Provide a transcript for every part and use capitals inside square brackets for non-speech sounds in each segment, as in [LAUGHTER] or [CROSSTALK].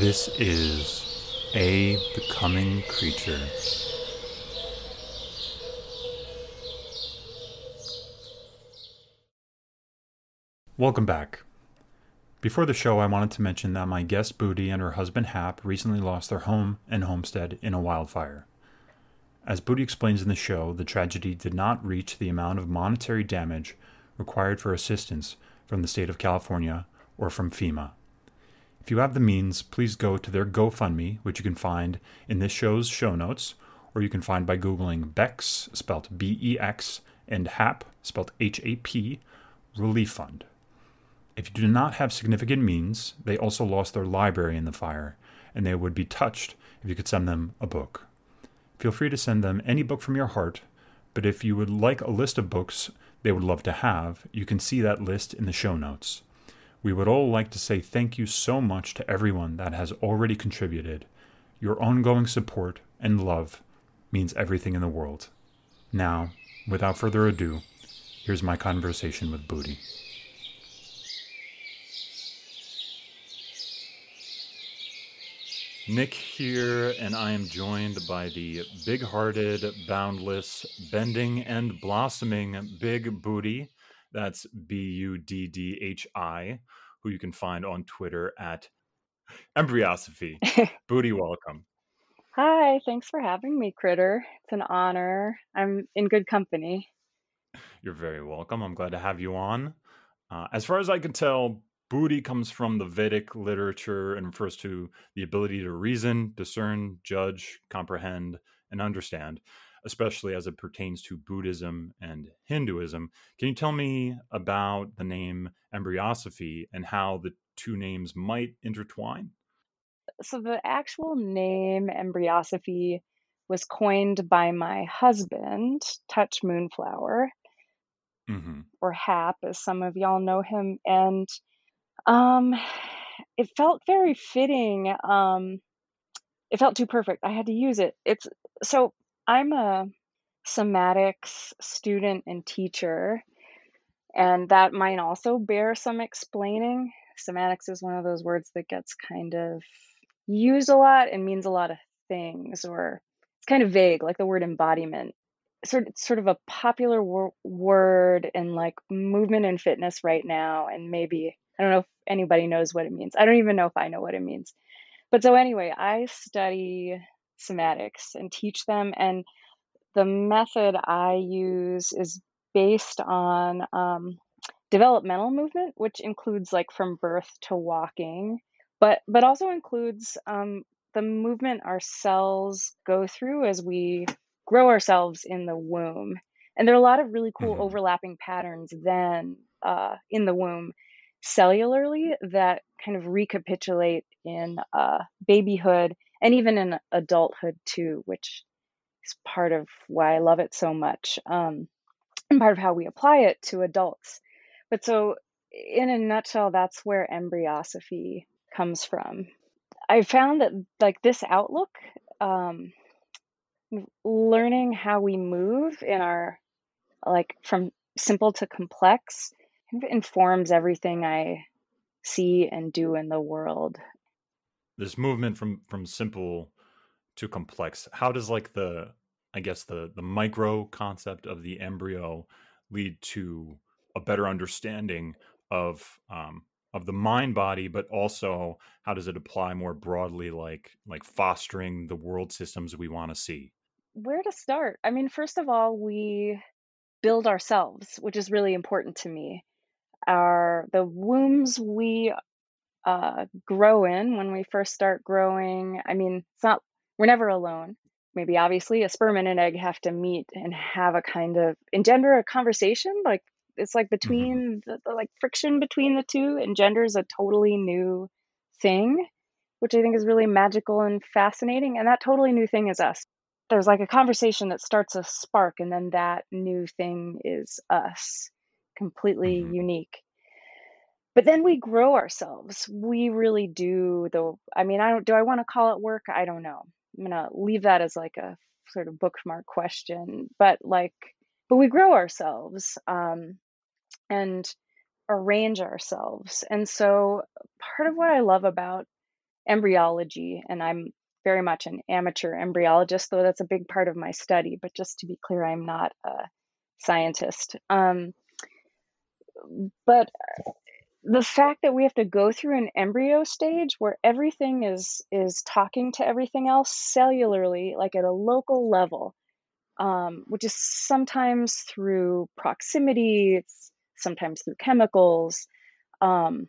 This is A Becoming Creature. Welcome back. Before the show, I wanted to mention that my guest Buddhi and her husband Hap recently lost their home and homestead in a wildfire. As Buddhi explains in the show, the tragedy did not reach the amount of monetary damage required for assistance from the state of California or from FEMA. If you have the means, please go to their GoFundMe, which you can find in this show's show notes, or you can find by Googling Bex, spelled B E X, and HAP, spelled H A P, Relief Fund. If you do not have significant means, they also lost their library in the fire, and they would be touched if you could send them a book. Feel free to send them any book from your heart, but if you would like a list of books they would love to have, you can see that list in the show notes. We would all like to say thank you so much to everyone that has already contributed. Your ongoing support and love means everything in the world. Now, without further ado, here's my conversation with Buddhi. Nick here, and I am joined by the big hearted, boundless, bending, and blossoming Big Buddhi. That's B U D D H I, who you can find on Twitter at Embryosophy. [LAUGHS] Buddhi, welcome. Hi, thanks for having me, Critter. It's an honor. I'm in good company. You're very welcome. I'm glad to have you on. Uh, as far as I can tell, Buddhi comes from the Vedic literature and refers to the ability to reason, discern, judge, comprehend, and understand, especially as it pertains to Buddhism and Hinduism. Can you tell me about the name embryosophy and how the two names might intertwine? So, the actual name embryosophy was coined by my husband, Touch Moonflower, mm-hmm. or Hap, as some of y'all know him. And um, it felt very fitting. Um, it felt too perfect. I had to use it. It's so I'm a somatics student and teacher, and that might also bear some explaining. Somatics is one of those words that gets kind of used a lot and means a lot of things, or it's kind of vague, like the word embodiment. Sort sort of a popular wor- word in like movement and fitness right now, and maybe I don't know if anybody knows what it means. I don't even know if I know what it means. But so anyway, I study somatics and teach them, and the method I use is based on um, developmental movement, which includes like from birth to walking, but but also includes um, the movement our cells go through as we grow ourselves in the womb. And there are a lot of really cool hmm overlapping patterns then uh, in the womb cellularly that kind of recapitulate in uh, babyhood and even in adulthood too, which is part of why I love it so much um, and part of how we apply it to adults. But so, in a nutshell, that's where embryosophy comes from. I found that like this outlook, um, learning how we move in our like from simple to complex informs everything I see and do in the world. This movement from from simple to complex. How does like the I guess the the micro concept of the embryo lead to a better understanding of um, of the mind body, but also how does it apply more broadly, like like fostering the world systems we want to see? Where to start? I mean, first of all, we build ourselves, which is really important to me. Our the wombs we uh, grow in when we first start growing. I mean, it's not we're never alone. Maybe obviously a sperm and an egg have to meet and have a kind of engender a conversation. Like it's like hmm between the, the like friction between the two engenders a totally new thing, which I think is really magical and fascinating. And that totally new thing is us. There's like a conversation that starts a spark, and then that new thing is us, completely hmm unique but then we grow ourselves. We really do though. I mean, I don't do I want to call it work? I don't know. I'm going to leave that as like a sort of bookmark question, but like but we grow ourselves um and arrange ourselves. And so part of what I love about embryology, and I'm very much an amateur embryologist, though that's a big part of my study. But just to be clear, I'm not a scientist. Um, but the fact that we have to go through an embryo stage where everything is is talking to everything else cellularly, like at a local level, um, which is sometimes through proximity, it's sometimes through chemicals. Um,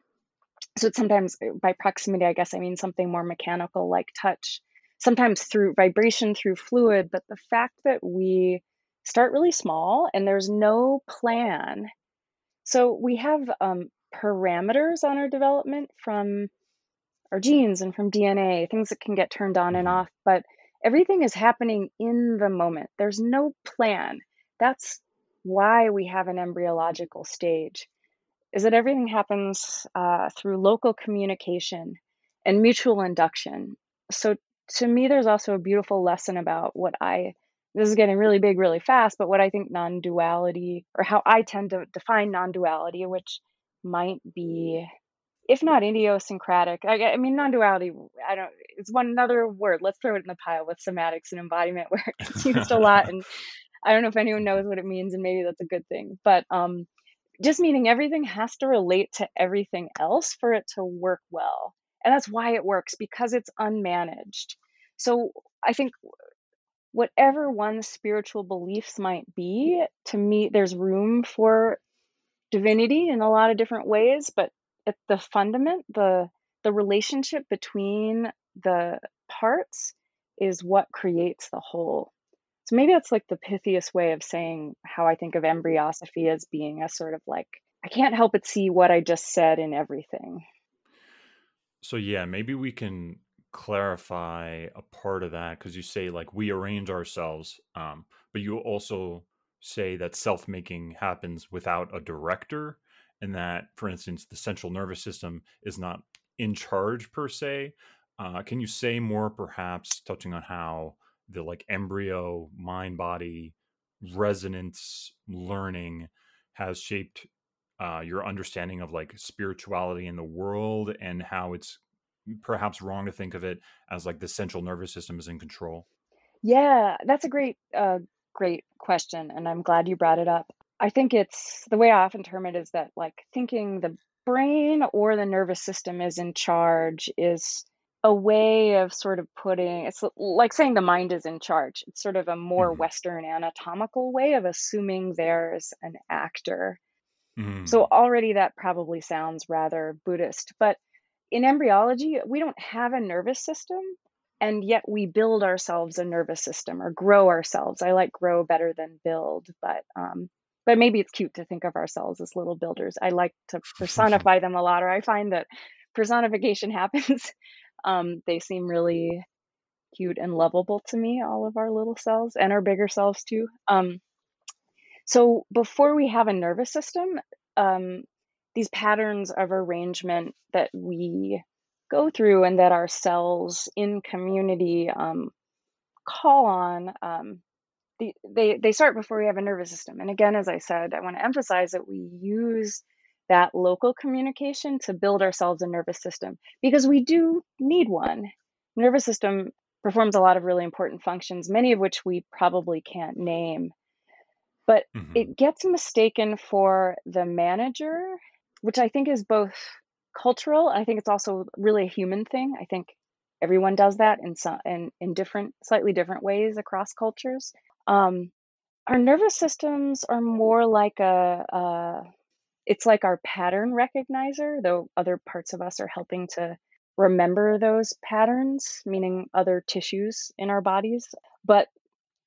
so it's sometimes uh, by proximity, I guess I mean something more mechanical like touch, sometimes through vibration, through fluid. But the fact that we start really small and there's no plan. So we have um, parameters on our development from our genes and from DNA, things that can get turned on and mm-hmm. off, but everything is happening in the moment. There's no plan. That's why we have an embryological stage is that everything happens uh, through local communication and mutual induction. So to me, there's also a beautiful lesson about what I, this is getting really big really fast, but what I think non duality, or how I tend to define non duality, which might be, if not idiosyncratic, I, I mean, non duality, I don't, it's one another word. Let's throw it in the pile with somatics and embodiment [LAUGHS] where it's used a lot. And [LAUGHS] I don't know if anyone knows what it means, and maybe that's a good thing. But um, just meaning everything has to relate to everything else for it to work well. And that's why it works because it's unmanaged. So I think whatever one's spiritual beliefs might be, to me, there's room for divinity in a lot of different ways, but at the fundament, the the relationship between the parts is what creates the whole. So maybe that's like the pithiest way of saying how I think of embryosophy as being a sort of like, I can't help but see what I just said in everything. So, yeah, maybe we can clarify a part of that because you say like we arrange ourselves, um, but you also say that self making happens without a director, and that, for instance, the central nervous system is not in charge per se. Uh, can you say more, perhaps, touching on how the like embryo mind body resonance learning has shaped uh, your understanding of like spirituality in the world and how it's perhaps wrong to think of it as like the central nervous system is in control yeah that's a great uh, great question and i'm glad you brought it up i think it's the way i often term it is that like thinking the brain or the nervous system is in charge is a way of sort of putting it's like saying the mind is in charge. It's sort of a more mm-hmm. Western anatomical way of assuming there's an actor. Mm-hmm. So already that probably sounds rather Buddhist. But in embryology, we don't have a nervous system, and yet we build ourselves a nervous system or grow ourselves. I like grow better than build, but um, but maybe it's cute to think of ourselves as little builders. I like to [LAUGHS] personify them a lot, or I find that personification [LAUGHS] happens um, they seem really cute and lovable to me, all of our little cells and our bigger cells too. Um, so before we have a nervous system, um, these patterns of arrangement that we go through and that our cells in community um, call on, um, the, they, they start before we have a nervous system. And again, as I said, I want to emphasize that we use that local communication to build ourselves a nervous system because we do need one. Nervous system performs a lot of really important functions, many of which we probably can't name. But mm-hmm. it gets mistaken for the manager, which I think is both cultural. I think it's also really a human thing. I think everyone does that in some in, in different, slightly different ways across cultures. Um, our nervous systems are more like a, a it's like our pattern recognizer, though other parts of us are helping to remember those patterns, meaning other tissues in our bodies. But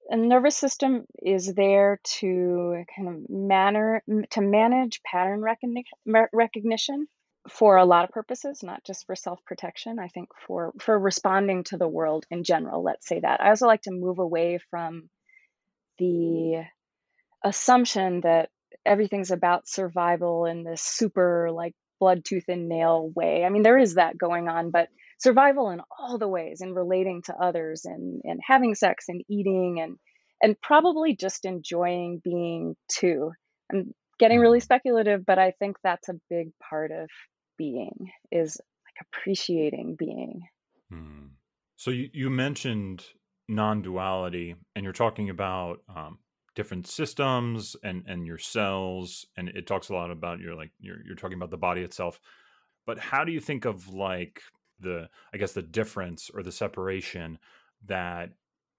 a nervous system is there to kind of manner to manage pattern recognition, recognition for a lot of purposes, not just for self-protection. I think for for responding to the world in general. Let's say that. I also like to move away from the assumption that everything's about survival in this super like blood tooth and nail way. I mean, there is that going on, but survival in all the ways and relating to others and and having sex and eating and and probably just enjoying being too. I'm getting really mm-hmm. speculative, but I think that's a big part of being is like appreciating being. Hmm. So you, you mentioned non-duality, and you're talking about um, different systems and and your cells, and it talks a lot about your like you're you're talking about the body itself. But how do you think of like the I guess the difference or the separation that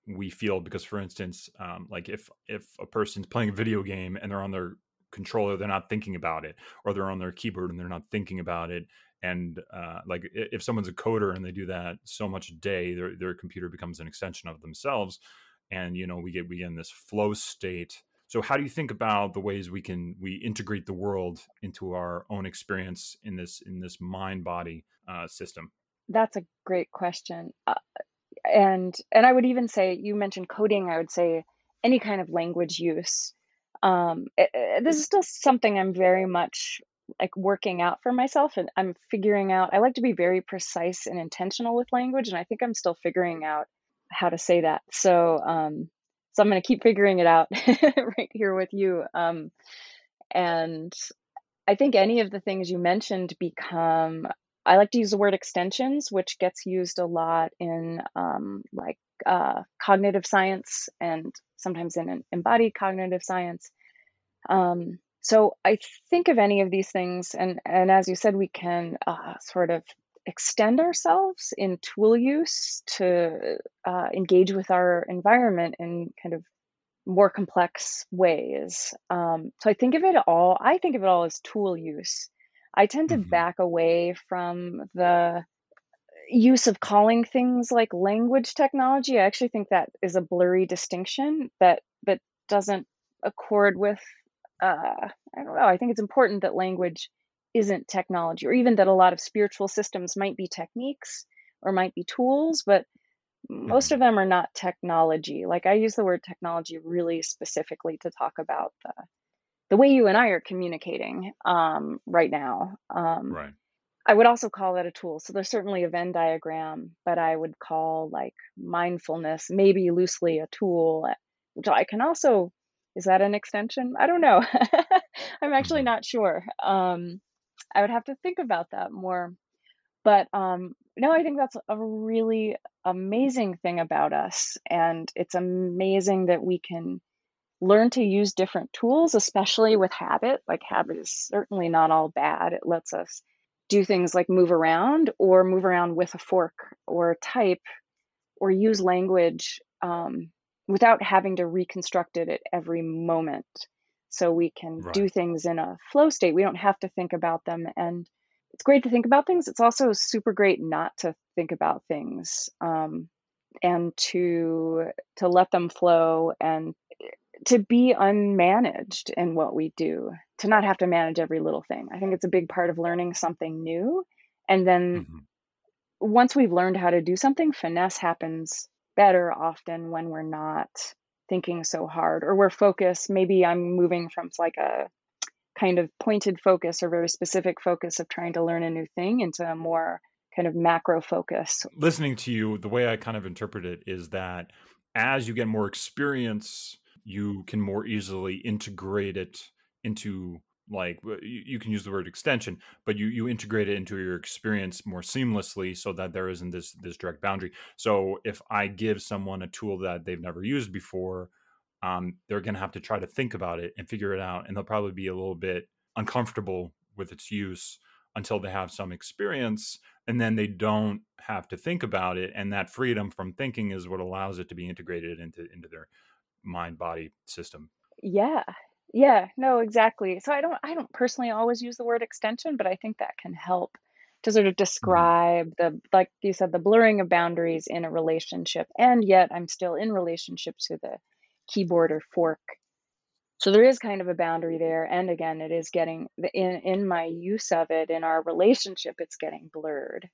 we feel because for instance um, like if if a person's playing a video game and they're on their controller they're not thinking about it or they're on their keyboard and they're not thinking about it and uh, like if someone's a coder and they do that so much a day their, their computer becomes an extension of themselves and you know we get we get in this flow state. So how do you think about the ways we can we integrate the world into our own experience in this in this mind body uh, system? That's a great question uh, and and i would even say you mentioned coding i would say any kind of language use um, it, it, this is still something i'm very much like working out for myself and i'm figuring out i like to be very precise and intentional with language and i think i'm still figuring out how to say that so um, so i'm going to keep figuring it out [LAUGHS] right here with you um, and i think any of the things you mentioned become I like to use the word extensions, which gets used a lot in um, like uh, cognitive science and sometimes in embodied cognitive science. Um, so I think of any of these things, and and as you said, we can uh, sort of extend ourselves in tool use to uh, engage with our environment in kind of more complex ways. Um, so I think of it all. I think of it all as tool use I tend to mm-hmm. back away from the use of calling things like language technology. I actually think that is a blurry distinction that that doesn't accord with uh, I don't know. I think it's important that language isn't technology, or even that a lot of spiritual systems might be techniques or might be tools, but most mm-hmm. of them are not technology. Like I use the word technology really specifically to talk about the the way you and I are communicating um, right now. Um, right. I would also call that a tool. So there's certainly a Venn diagram, but I would call like mindfulness maybe loosely a tool, which I can also. Is that an extension? I don't know. [LAUGHS] I'm actually mm-hmm. not sure. Um, I would have to think about that more. But um, no, I think that's a really amazing thing about us. And it's amazing that we can learn to use different tools, especially with habit. Like, habit is certainly not all bad. It lets us do things like move around or move around with a fork or type or use language um, without having to reconstruct it at every moment. So we can right. do things in a flow state. We don't have to think about them. And it's great to think about things. It's also super great not to think about things um, and to to let them flow and to be unmanaged in what we do, to not have to manage every little thing. I think it's a big part of learning something new. And then mm-hmm. once we've learned how to do something, finesse happens better often when we're not thinking so hard or we're focused. Maybe I'm moving from like a kind of pointed focus or very specific focus of trying to learn a new thing into a more kind of macro focus. Listening to you, the way I kind of interpret it is that as you get more experience you can more easily integrate it into like you, can use the word extension but you you integrate it into your experience more seamlessly so that there isn't this this direct boundary so if i give someone a tool that they've never used before um, they're going to have to try to think about it and figure it out and they'll probably be a little bit uncomfortable with its use until they have some experience and then they don't have to think about it and that freedom from thinking is what allows it to be integrated into into their mind body system. Yeah. Yeah, no, exactly. So I don't I don't personally always use the word extension, but I think that can help to sort of mm-hmm. describe the like you said the blurring of boundaries in a relationship and yet I'm still in relationship to the keyboard or fork. So there is kind of a boundary there and again it is getting in in my use of it in our relationship it's getting blurred,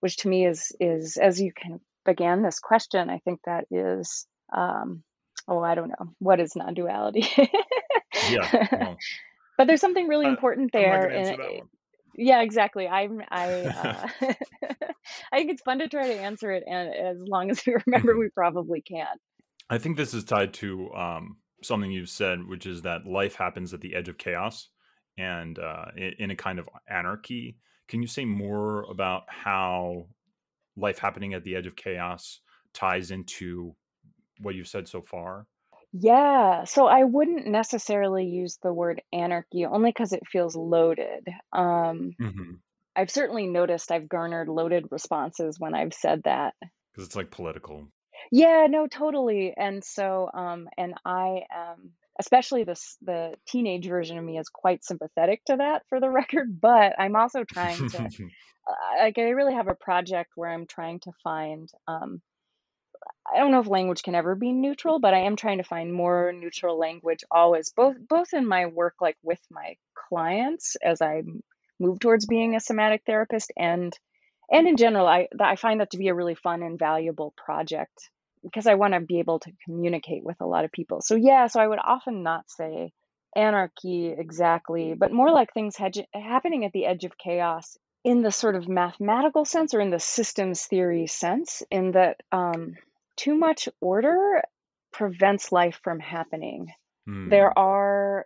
which to me is is as you can began this question, I think that is um oh, I don't know, what is non duality? [LAUGHS] yeah. [LAUGHS] Well, but there's something really important there. And, yeah, exactly. I'm, I, uh, [LAUGHS] [LAUGHS] I think it's fun to try to answer it, and as long as we remember, we probably can. I think this is tied to um, something you've said, which is that life happens at the edge of chaos and uh, in a kind of anarchy. Can you say more about how life happening at the edge of chaos ties into what you've said so far? Yeah, so I wouldn't necessarily use the word anarchy only because it feels loaded. Um, Mm-hmm. I've certainly noticed I've garnered loaded responses when I've said that. Because it's like political. Yeah, no, totally. And so, um, and I am, especially this, the teenage version of me is quite sympathetic to that for the [LAUGHS] record, but I'm also trying to, [LAUGHS] like, I really have a project where I'm trying to find, um, I don't know if language can ever be neutral, but I am trying to find more neutral language always, both both in my work like with my clients as I move towards being a somatic therapist and and in general, I I find that to be a really fun and valuable project because I want to be able to communicate with a lot of people. So yeah, so I would often not say anarchy exactly, but more like things hedge, happening at the edge of chaos in the sort of mathematical sense or in the systems theory sense, in that um, too much order prevents life from happening. Hmm. There are,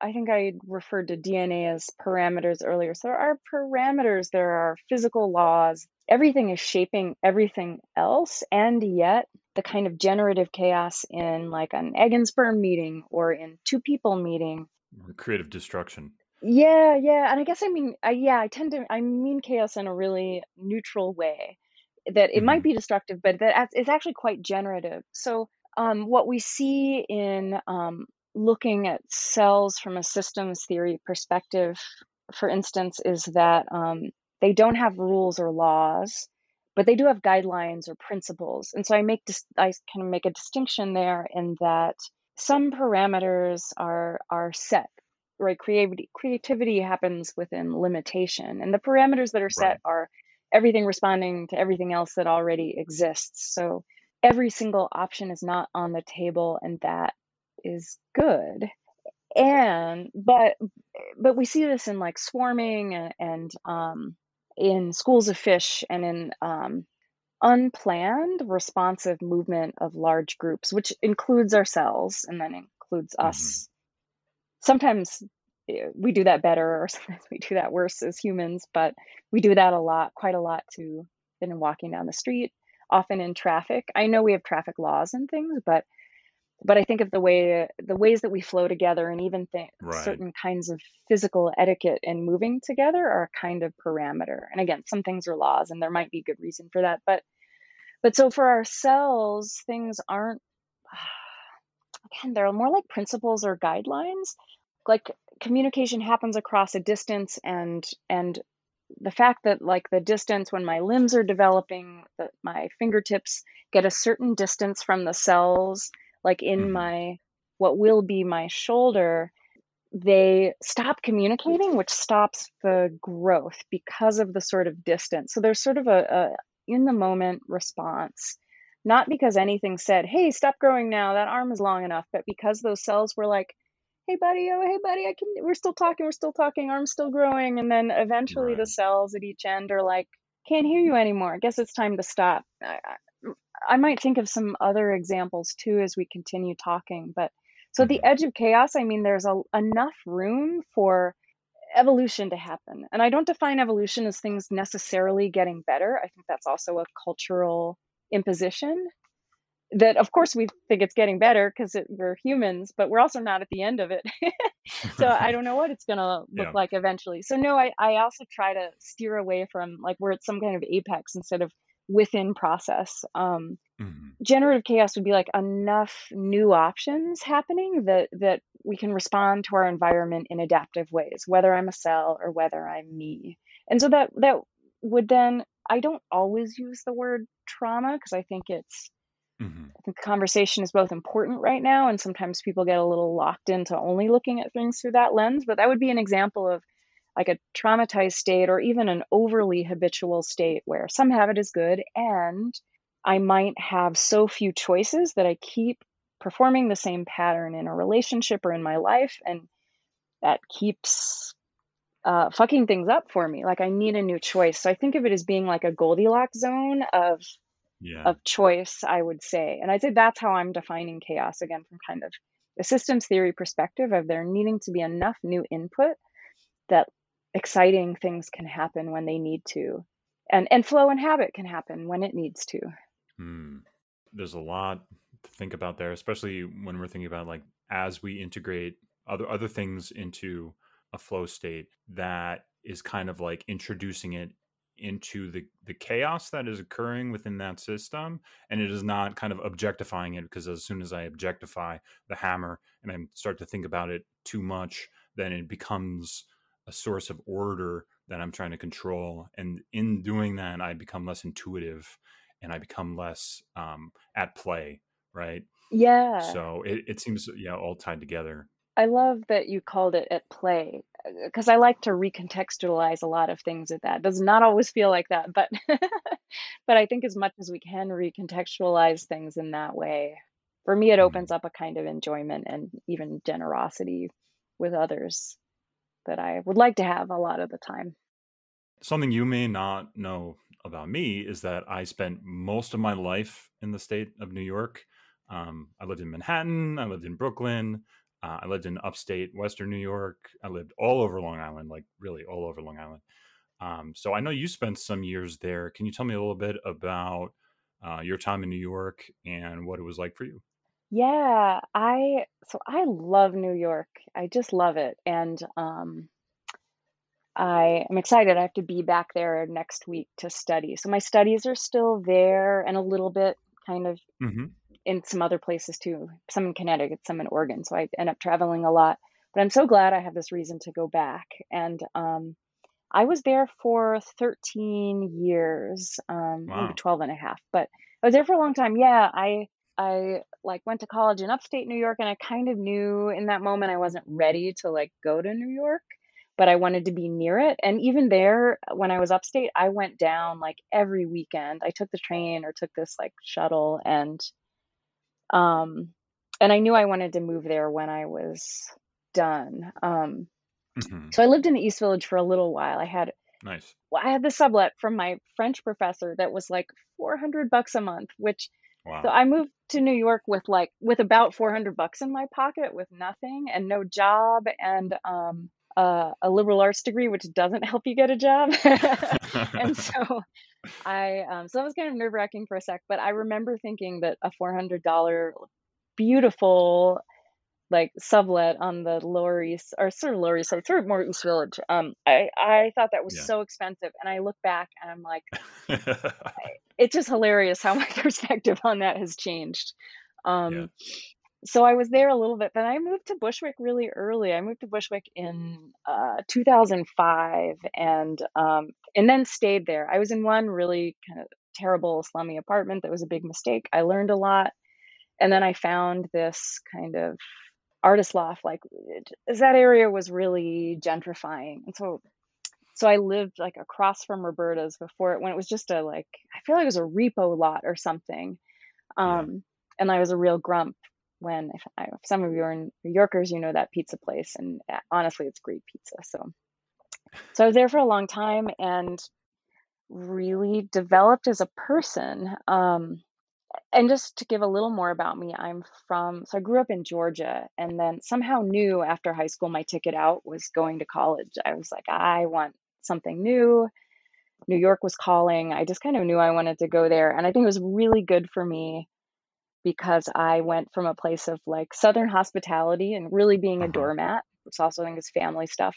I think I referred to DNA as parameters earlier. So there are parameters, there are physical laws, everything is shaping everything else. And yet, the kind of generative chaos in like an egg and sperm meeting or in two people meeting Creative destruction. yeah, yeah, and I guess I mean, I, yeah, I tend to, I mean chaos in a really neutral way. That it might Mm-hmm. be destructive, but that it's actually quite generative. So, um, what we see in um, looking at cells from a systems theory perspective, for instance, is that um, they don't have rules or laws, but they do have guidelines or principles. And so I make dis- I kind of make a distinction there in that some parameters are are set right creativity creativity happens within limitation and the parameters that are set Right. are everything responding to everything else that already exists. So every single option is not on the table and that is good. And but but we see this in like swarming and, and um in schools of fish and in um unplanned responsive movement of large groups which includes ourselves and then includes Mm-hmm. us. Sometimes eh, we do that better or [LAUGHS] sometimes we do that worse as humans but we do that a lot quite a lot too in walking down the street often in traffic. I know we have traffic laws and things but but i think of the way the ways that we flow together and even th- Right. certain kinds of physical etiquette and moving together are a kind of parameter. And again some things are laws and there might be good reason for that but but so for ourselves things aren't [SIGHS] again they're more like principles or guidelines like communication happens across a distance and and the fact that like the distance when my limbs are developing that my fingertips get a certain distance from the cells like in Mm-hmm. my what will be my shoulder they stop communicating which stops the growth because of the sort of distance so there's sort of a, a in the moment response not because anything said hey stop growing now that arm is long enough but because those cells were like hey buddy oh hey buddy i can we're still talking we're still talking arm's still growing. And then eventually the cells at each end are like can't hear you anymore. I guess it's time to stop. I, I might think of some other examples too as we continue talking but so at the Mm-hmm. edge of chaos i mean there's a, enough room for evolution to happen. And i don't define evolution as things necessarily getting better. I think that's also a cultural imposition that of course we think it's getting better because we're humans but we're also not at the end of it [LAUGHS] so i [LAUGHS] don't know what it's going to look Yeah. like eventually so no I, I also try to steer away from like we're at some kind of apex instead of within process um Mm-hmm. generative chaos would be like enough new options happening that that we can respond to our environment in adaptive ways whether i'm a cell or whether i'm me and so that that would then i don't always use the word trauma because i think it's Mm-hmm. I think the conversation is both important right now, and sometimes people get a little locked into only looking at things through that lens. But that would be an example of like a traumatized state or even an overly habitual state where some habit is good and I might have so few choices that I keep performing the same pattern in a relationship or in my life, and that keeps uh, fucking things up for me. Like I need a new choice. So I think of it as being like a Goldilocks zone of Yeah. of choice, I would say. And I'd say that's how I'm defining chaos again from kind of a systems theory perspective of there needing to be enough new input that exciting things can happen when they need to. and and flow and habit can happen when it needs to. Hmm. There's a lot to think about there, especially when we're thinking about like as we integrate other other things into a flow state that is kind of like introducing it into the the chaos that is occurring within that system and it is not kind of objectifying it because as soon as i objectify the hammer and i start to think about it too much then it becomes a source of order that i'm trying to control and in doing that i become less intuitive and i become less um, at play right Yeah. so it, it seems yeah all tied together I love that you called it at play because I like to recontextualize a lot of things at that. It does not always feel like that, but [LAUGHS] but I think as much as we can recontextualize things in that way, for me it Mhm. opens up a kind of enjoyment and even generosity with others that I would like to have a lot of the time. Something you may not know about me is that I spent most of my life in the state of New York. Um, I lived in Manhattan, I lived in Brooklyn, uh, I lived in upstate Western New York. I lived all over Long Island, like really all over Long Island. Um, so I know you spent some years there. Can you tell me a little bit about uh, your time in New York and what it was like for you? Yeah, I so I love New York. I just love it. And um I am excited. I have to be back there next week to study. So my studies are still there and a little bit kind of hmm in some other places too, some in Connecticut, some in Oregon. So I end up traveling a lot. But I'm so glad I have this reason to go back. And um, I was there for 13 years, um, maybe 12 and a half, but I was there for a long time. Yeah, I I like went to college in upstate New York and I kind of knew in that moment I wasn't ready to like go to New York, but I wanted to be near it. And even there, when I was upstate, I went down like every weekend. I took the train or took this like shuttle and um, and I knew I wanted to move there when I was done. Um, hmm so I lived in the East Village for a little while. I had Nice. well, I had the sublet from my French professor that was like 400 bucks a month, which wow. so I moved to New York with like with about 400 bucks in my pocket with nothing and no job and um uh, a liberal arts degree which doesn't help you get a job. [LAUGHS] and so I um so that was kind of nerve-wracking for a sec, but I remember thinking that a $400 beautiful like sublet on the Lower East or sort of Lower East Side, sort of more East Village. Um, I I thought that was yeah. so expensive, and I look back and I'm like, [LAUGHS] it's just hilarious how my [LAUGHS] perspective on that has changed. yeah. So I was there a little bit, then I moved to Bushwick really early. I moved to Bushwick in uh, 2005, and um, and then stayed there. I was in one really kind of terrible slummy apartment that was a big mistake. I learned a lot, and then I found this kind of artist loft. Like it, that area was really gentrifying, and so so I lived like across from Roberta's before it when it was just a like I feel like it was a repo lot or something. Yeah. Um, and I was a real grump when if, if some of you are New Yorkers, you know that pizza place, and uh, honestly, it's great pizza. So so I was there for a long time and really developed as a person. Um, and just to give a little more about me, I'm from, so I grew up in Georgia and then somehow knew after high school my ticket out was going to college. I was like, I want something new. New York was calling. I just kind of knew I wanted to go there. And I think it was really good for me because I went from a place of like Southern hospitality and really being a Uh doormat, which also I think is family stuff.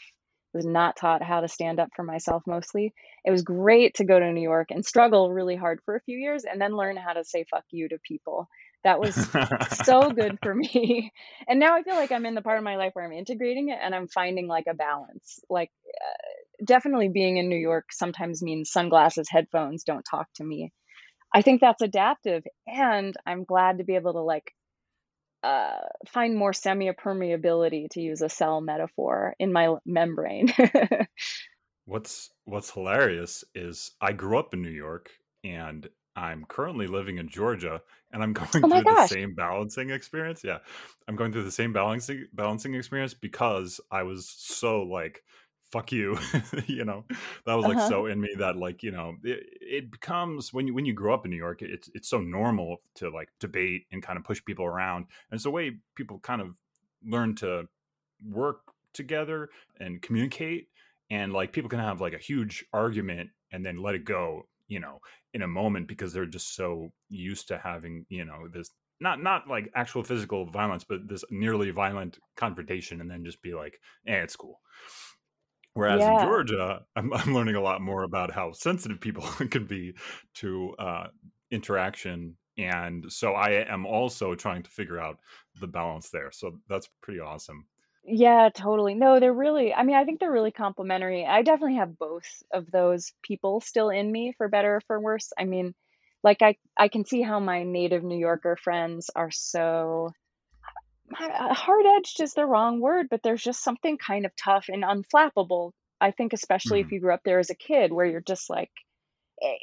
Was not taught how to stand up for myself mostly. It was great to go to New York and struggle really hard for a few years and then learn how to say fuck you to people. That was so good for me. [LAUGHS] And now I feel like I'm in the part of my life where I'm integrating it and I'm finding like a balance. Like uh, definitely being in New York sometimes means sunglasses, headphones, don't talk to me. I think that's adaptive and I'm glad to be able to like uh, find more semi-permeability to use a cell metaphor in my membrane. [LAUGHS] What's what's hilarious is I grew up in New York and I'm currently living in Georgia and I'm [LAUGHS] going oh through the same balancing experience. Yeah. I'm going through the same balancing balancing experience because I was so like fuck you, [LAUGHS] you know. That was like Uh-huh. so in me that like, you know, it, it becomes when you when you grow up in New York, it's it's so normal to like debate and kind of push people around. And it's the way people kind of learn to work together and communicate and like people can have like a huge argument and then let it go you know in a moment because they're just so used to having you know this not not like actual physical violence but this nearly violent confrontation and then just be like eh it's cool whereas in georgia i'm, [LAUGHS] I'm learning a lot more about how sensitive people [LAUGHS] can be to uh, interaction and so i am also trying to figure out the balance there so that's pretty awesome Yeah, totally. No, they're really, I mean, I think they're really complementary. I definitely have both of those people still in me, for better or for worse. I mean, like I I can see how my native New Yorker friends are so hard-edged is the wrong word, but there's just something kind of tough and unflappable. I think especially if Mhm. you grew up there as a kid where you're just like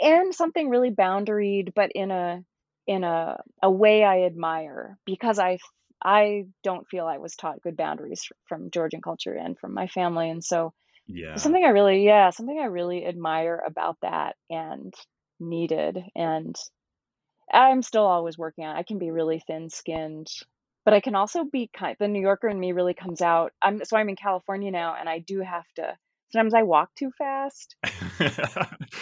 and something really boundaried, but in a in a a way I admire because I I don't feel I was taught good boundaries from Georgian culture and from my family, and so yeah something I really yeah something I really admire about that and needed, and I'm still always working on. it. I can be really thin-skinned, but I can also be kind. The New Yorker in me really comes out. I'm so I'm in California now, and I do have to. Sometimes I walk too fast, [LAUGHS]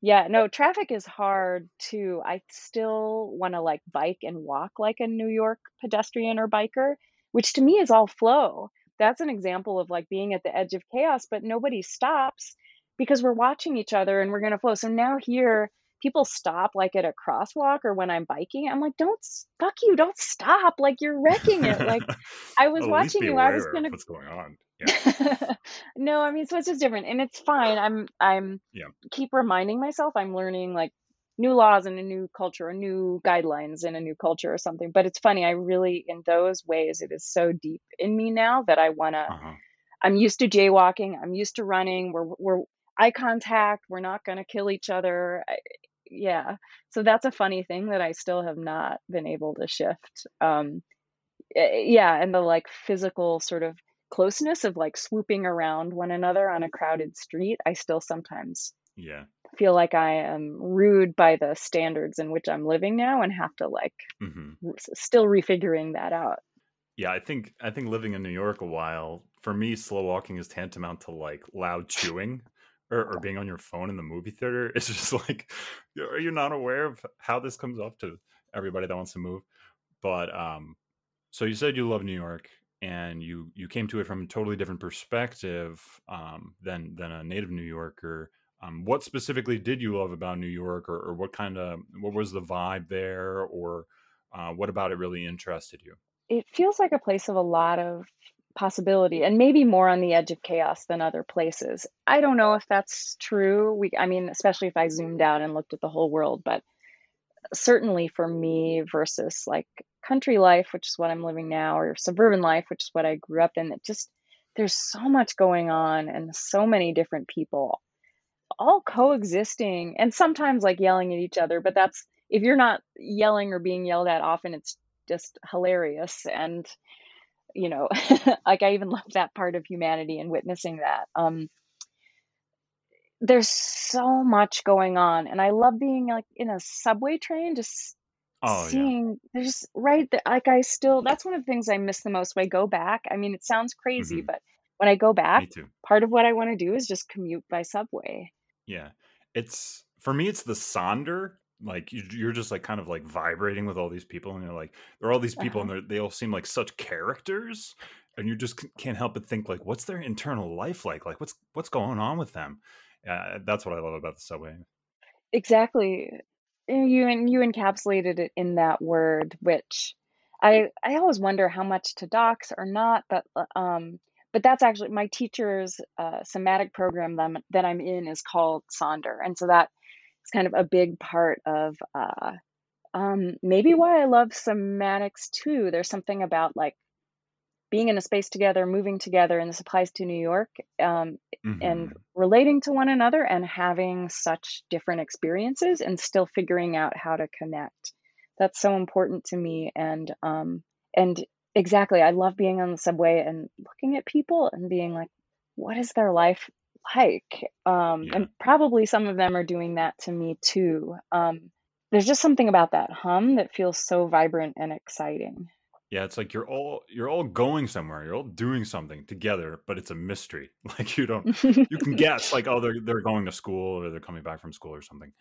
Yeah, no, traffic is hard too. I still wanna, like, bike and walk like a New York pedestrian or biker, which to me is all flow. That's an example of, like, being at the edge of chaos, but nobody stops because we're watching each other and we're gonna flow. So now here, people stop, like, at a crosswalk or when I'm biking. I'm like, "Don't fuck you, don't stop, like, you're wrecking it." Like, [LAUGHS] I was least watching you, I was gonna what's going on. [LAUGHS] Yeah. No, I mean, so it's just different, and it's fine. I'm I'm Yeah. keep reminding myself I'm learning like new laws in a new culture, or new guidelines in a new culture or something. But it's funny, I really in those ways it is so deep in me now that I wanna Uh-huh. I'm used to jaywalking, I'm used to running, we're we're eye contact, we're not gonna kill each other. Yeah. So that's a funny thing that I still have not been able to shift. Um eh, yeah, and the like physical sort of closeness of like swooping around one another on a crowded street, I still sometimes Yeah. feel like I am rude by the standards in which I'm living now and have to like hmm r- s- still refiguring that out. Yeah, I think I think living in New York a while, for me, slow walking is tantamount to like loud chewing or, or being on your phone in the movie theater. It's just [LAUGHS] like are you not aware of how this comes up to everybody that wants to move? But um so you said you love New York and you you came to it from a totally different perspective um than than a native New Yorker. Um, what specifically did you love about New York, or, or what kind of what was the vibe there, or uh, what about it really interested you? It feels like a place of a lot of possibility and maybe more on the edge of chaos than other places. I don't know if that's true. We I mean, especially if I zoomed out and looked at the whole world, but certainly for me versus like country life, which is what I'm living now, or suburban life, which is what I grew up in, it just there's so much going on and so many different people all coexisting and sometimes like yelling at each other, but that's if you're not yelling or being yelled at often, it's just hilarious. And, you know, [LAUGHS] like I even love that part of humanity and witnessing that. Um, there's so much going on and i love being like in a subway train just Oh yeah, seeing there's right there like i still that's one of the things i miss the most when i go back i mean it sounds crazy hmm but when i go back part of what i want to do is just commute by subway Yeah, it's for me. It's the Sonder. Like you, you're just like kind of like vibrating with all these people, and you're like, there are all these people, uh-huh. and they they all seem like such characters, and you just can't help but think like, what's their internal life like? Like what's what's going on with them? Uh, that's what I love about the subway. exactly you and you encapsulated it in that word which i i always wonder how much to dox or not but uh, um but that's actually my teacher's uh, somatic program that I'm, that I'm in is called Sonder, and so that It's kind of a big part of uh, um, maybe why I love somatics too. There's something about like being in a space together, moving together, and this applies to New York, um, and hmm relating to one another and having such different experiences and still figuring out how to connect. That's so important to me. And um, and exactly, I love being on the subway and looking at people and being like, what is their life like? Um, Yeah. and probably some of them are doing that to me too. Um, there's just something about that hum that feels so vibrant and exciting. Yeah, it's like you're all you're all going somewhere. You're all doing something together, but it's a mystery. [LAUGHS] Like you don't you can [LAUGHS] guess like oh they're they're going to school or they're coming back from school or something.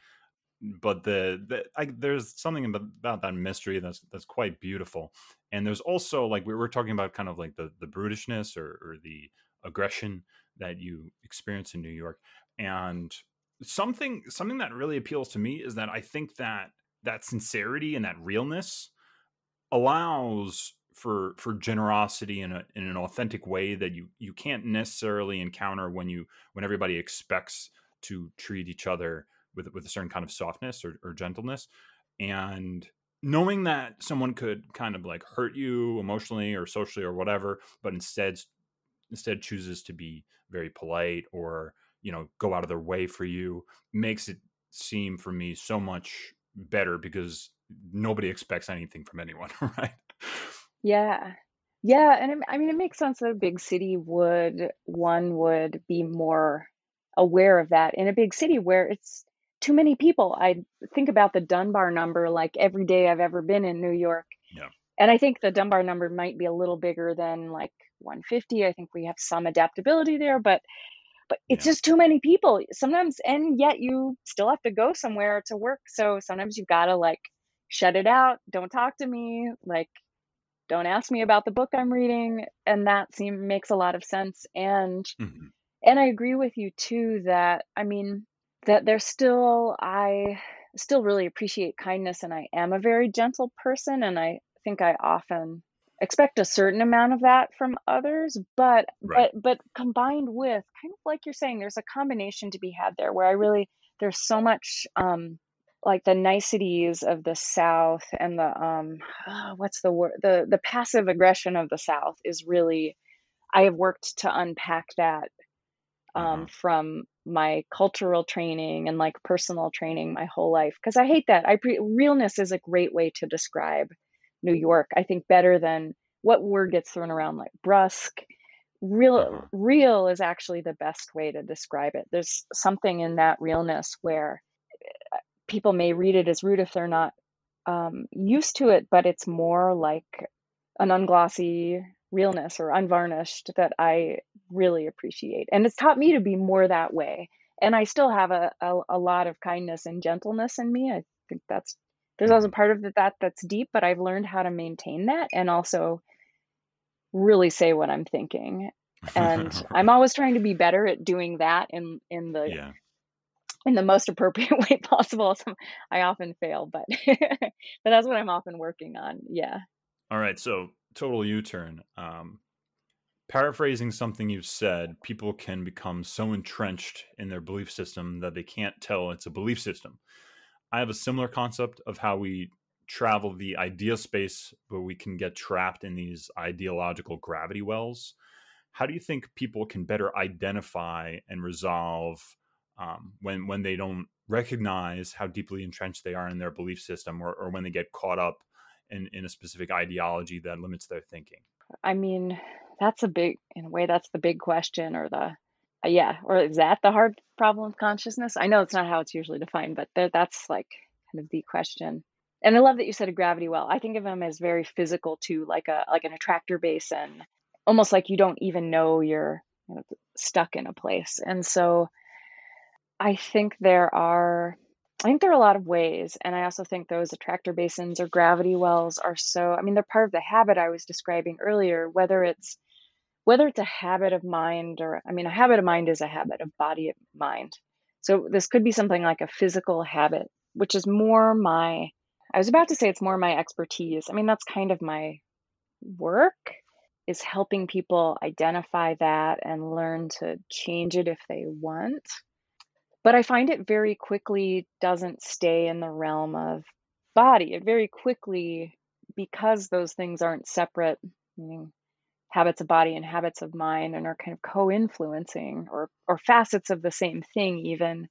But the, the I, there's something about that mystery that's that's quite beautiful. And there's also like we were talking about kind of like the the brutishness or, or the aggression that you experience in New York. And something something that really appeals to me is that I think that that sincerity and that realness allows for for generosity in a in an authentic way that you you can't necessarily encounter when you when everybody expects to treat each other with with a certain kind of softness or, or gentleness and knowing that someone could kind of like hurt you emotionally or socially or whatever but instead instead chooses to be very polite or you know go out of their way for you makes it seem for me so much better because nobody expects anything from anyone [LAUGHS] right? Yeah. Yeah and it, i mean it makes sense that a big city would one would be more aware of that. In a big city where it's too many people i think about the dunbar number like every day i've ever been in new york. Yeah. And i think the dunbar number might be a little bigger than like 150 i think we have some adaptability there but but it's yeah. just too many people sometimes and yet you still have to go somewhere to work so sometimes you've got to like shut it out don't talk to me like don't ask me about the book i'm reading and that seems makes a lot of sense and mm-hmm. and i agree with you too that i mean that there's still i still really appreciate kindness and i am a very gentle person and i think i often expect a certain amount of that from others but right. but but combined with kind of like you're saying there's a combination to be had there where i really there's so much um like the niceties of the south and the um oh, what's the word the the passive aggression of the south is really i have worked to unpack that um, mm-hmm. from my cultural training and like personal training my whole life because i hate that i pre- realness is a great way to describe New York, I think better than what word gets thrown around like brusque. Real uh-huh. real is actually the best way to describe it. There's something in that realness where uh, people may read it as rude if they're not um, used to it, but it's more like an unglossy realness or unvarnished that I really appreciate. And it's taught me to be more that way. And I still have a, a, a lot of kindness and gentleness in me. I think that's there's also part of that that's deep, but I've learned how to maintain that and also really say what I'm thinking. And [LAUGHS] I'm always trying to be better at doing that in in the yeah. in the most appropriate [LAUGHS] way possible. So I often fail, but [LAUGHS] but that's what I'm often working on. Yeah. All right, so total U-turn. Um, paraphrasing something you've said, people can become so entrenched in their belief system that they can't tell it's a belief system. I have a similar concept of how we travel the idea space but we can get trapped in these ideological gravity wells. How do you think people can better identify and resolve um, when when they don't recognize how deeply entrenched they are in their belief system, or, or when they get caught up in, in a specific ideology that limits their thinking? I mean, that's a big, in a way, that's the big question, or the Uh, yeah, or is that the hard problem of consciousness? I know it's not how it's usually defined, but that's like kind of the question. And I love that you said a gravity well. I think of them as very physical too, like a like an attractor basin, almost like you don't even know you're you know, stuck in a place. And so I think there are I think there are a lot of ways, and I also think those attractor basins or gravity wells are so. I mean, they're part of the habit I was describing earlier. Whether it's whether it's a habit of mind or i mean a habit of mind is a habit of body of mind. So this could be something like a physical habit which is more my i was about to say it's more my expertise. I mean that's kind of my work is helping people identify that and learn to change it if they want. But i find it very quickly doesn't stay in the realm of body. It very quickly because those things aren't separate habits of body and habits of mind and are kind of co-influencing or or facets of the same thing even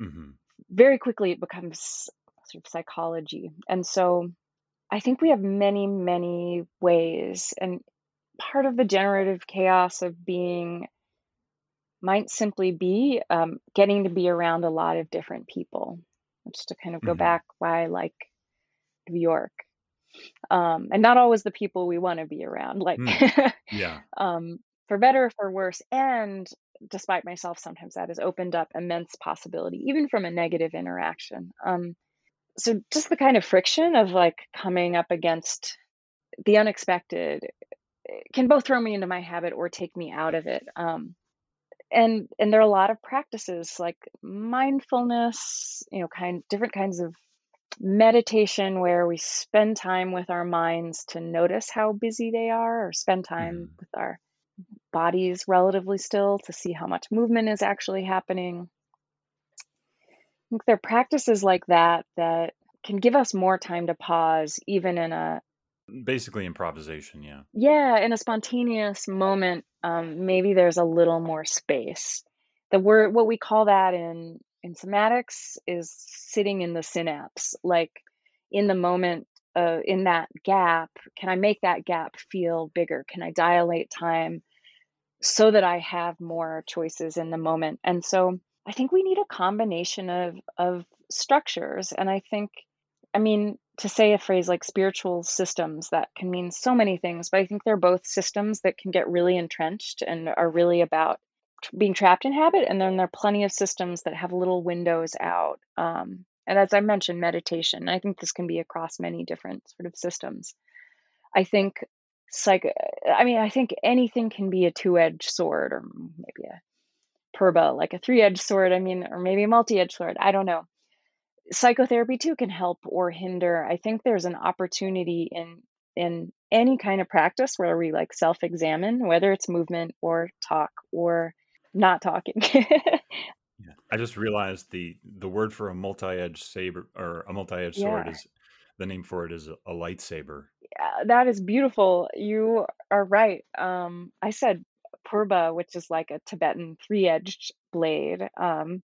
mm-hmm. very quickly it becomes sort of psychology and so i think we have many many ways and part of the generative chaos of being might simply be um, getting to be around a lot of different people just to kind of go mm-hmm. back why i like new york um, and not always the people we want to be around. Like, Mm. [LAUGHS] Yeah. um, for better or for worse, and despite myself, sometimes that has opened up immense possibility, even from a negative interaction. Um, so just the kind of friction of like coming up against the unexpected eh, can both throw me into my habit or take me out of it. Um, and and there are a lot of practices like mindfulness, you know, kind different kinds of meditation where we spend time with our minds to notice how busy they are or spend time Mhm. with our bodies relatively still to see how much movement is actually happening. I think there are practices like that that can give us more time to pause even in a Basically improvisation, yeah. yeah, in a spontaneous moment, um, maybe there's a little more space. The word, what we call that in in somatics is sitting in the synapse, like in the moment, uh, in that gap. Can I make that gap feel bigger? Can I dilate time so that I have more choices in the moment? And so I think we need a combination of of structures, and I think, I mean, to say a phrase like spiritual systems that can mean so many things, but I think they're both systems that can get really entrenched and are really about being trapped in habit. And then there are plenty of systems that have little windows out. Um, and as I mentioned, meditation. I think this can be across many different sort of systems. I think psych. I mean, I think anything can be a two-edged sword, or maybe a purba, like a three-edged sword. I mean, or maybe a multi-edged sword. I don't know psychotherapy too can help or hinder. I think there's an opportunity in in any kind of practice where we like self-examine, whether it's movement or talk or not talking. [LAUGHS] Yeah. I just realized the the word for a multi-edged saber or a multi-edged sword yeah, is the name for it is a, lightsaber. yeah, that is beautiful. You are right. Um, I said purba, which is like a Tibetan three-edged blade. Um,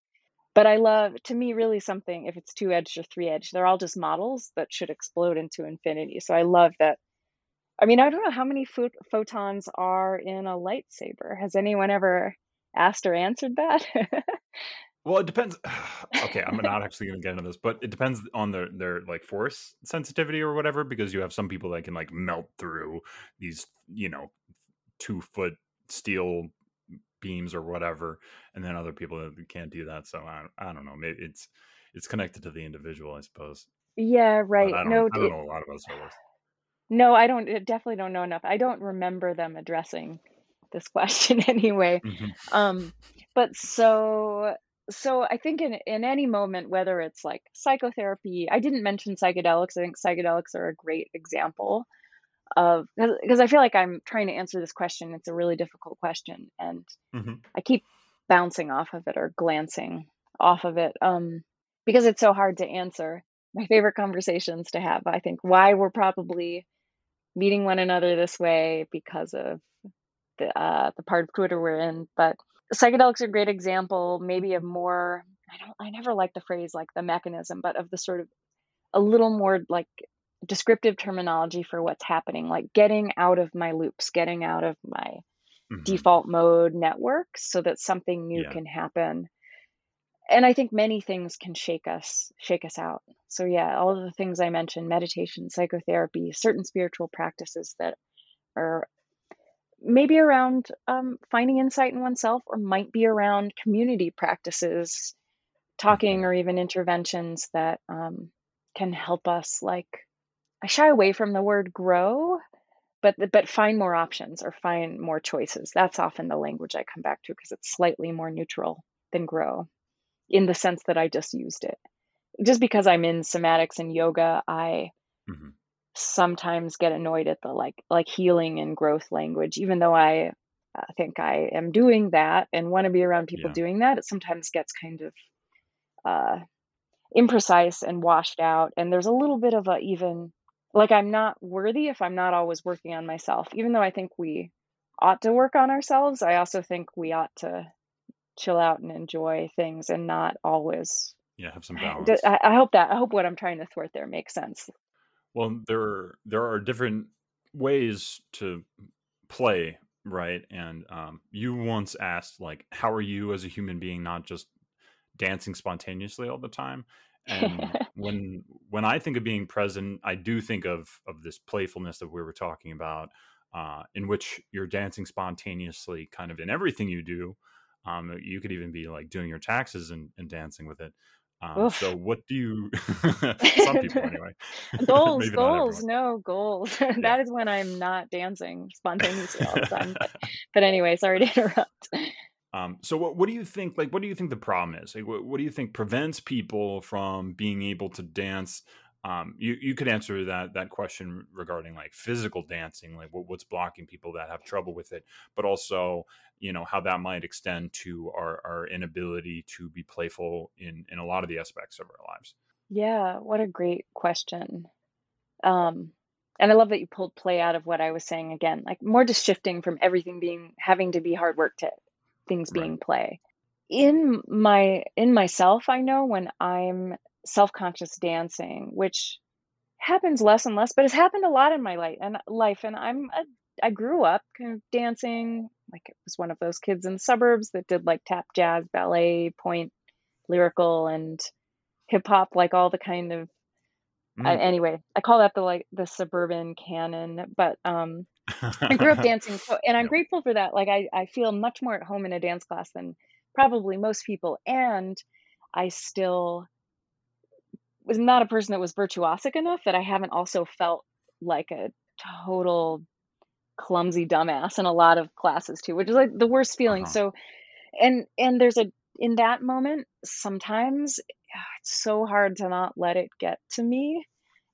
but I love, to me, really something, if it's two-edged or three-edged, they're all just models that should explode into infinity. So I love that I mean, I don't know how many pho- photons are in a lightsaber. Has anyone ever asked or answered that? [LAUGHS] Well, it depends. [SIGHS] okay, I'm not actually going to get into this, but it depends on their their like force sensitivity or whatever. Because you have some people that can like melt through these, you know, two foot steel beams or whatever, and then other people that can't do that. So I, I don't know. Maybe it's it's connected to the individual, I suppose. yeah, right. I don't No, I don't it, know a lot about Star Wars. no, I don't. Definitely don't know enough. I don't remember them addressing this question [LAUGHS] anyway. hmm Um, but so, so I think in in any moment, whether it's like psychotherapy, I didn't mention psychedelics. I think psychedelics are a great example of because I feel like I'm trying to answer this question. It's a really difficult question, and hmm I keep bouncing off of it or glancing off of it um, because it's so hard to answer. My favorite conversations to have, I think, why we're probably meeting one another this way because of the uh, the part of Twitter we're in. But psychedelics are a great example, maybe of more. I don't. I never like the phrase like the mechanism, but of the sort of a little more like descriptive terminology for what's happening, like getting out of my loops, getting out of my hmm default mode network so that something new Yeah. can happen. And I think many things can shake us, shake us out. So yeah, all of the things I mentioned, meditation, psychotherapy, certain spiritual practices that are maybe around um, finding insight in oneself or might be around community practices, talking hmm or even interventions that um, can help us like I shy away from the word grow, but but find more options or find more choices. That's often the language I come back to because it's slightly more neutral than grow in the sense that I just used it. Just because I'm in somatics and yoga, I hmm sometimes get annoyed at the like like healing and growth language even though I uh, think I am doing that and want to be around people Yeah. doing that, it sometimes gets kind of uh imprecise and washed out and there's a little bit of a even like I'm not worthy if I'm not always working on myself. Even though I think we ought to work on ourselves, I also think we ought to chill out and enjoy things and not always. Yeah. Have some [LAUGHS] I, balance. I hope that I hope what I'm trying to thwart there makes sense. Well, there there are different ways to play, right? And um, you once asked, like, how are you as a human being, not just dancing spontaneously all the time? And [LAUGHS] when when I think of being present, I do think of of this playfulness that we were talking about, uh, in which you're dancing spontaneously, kind of in everything you do. Um, you could even be like doing your taxes and, and dancing with it. Um, so what do you [LAUGHS] some people [LAUGHS] anyway [LAUGHS] goals goals no goals. Yeah. that is when i'm not dancing spontaneously all the time but, but anyway sorry to interrupt. Um, so what, what do you think like what do you think the problem is? Like what, what do you think prevents people from being able to dance um, you, you could answer that that question regarding like physical dancing like what, what's blocking people that have trouble with it but also you know how that might extend to our, our inability to be playful in in a lot of the aspects of our lives. Yeah what a great question. Um, and i love that you pulled play out of what i was saying again like more just shifting from everything being having to be hard work to things being right. play. In my in myself i know when i'm self-conscious dancing which happens less and less but has happened a lot in my life and life and i'm a, i grew up kind of dancing like it was one of those kids in the suburbs that did like tap jazz ballet pointe lyrical and hip hop like all the kind of mm. I, anyway i call that the like the suburban canon but um I grew up [LAUGHS] dancing, so, and I'm grateful for that. Like I, I feel much more at home in a dance class than probably most people, and I still was not a person that was virtuosic enough that I haven't also felt like a total clumsy dumbass in a lot of classes too, which is like the worst feeling. Uh-huh. So, and and there's a in that moment sometimes it's so hard to not let it get to me.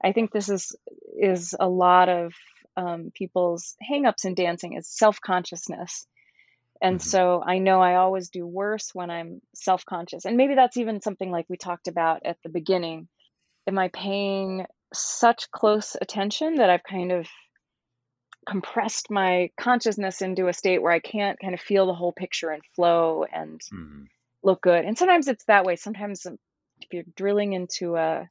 I think this is is a lot of um, people's hangups in dancing is self consciousness. And mm-hmm. so I know I always do worse when I'm self conscious. And maybe that's even something like we talked about at the beginning. Am I paying such close attention that I've kind of compressed my consciousness into a state where I can't kind of feel the whole picture and flow and mm-hmm. look good? And sometimes it's that way. Sometimes if you're drilling into a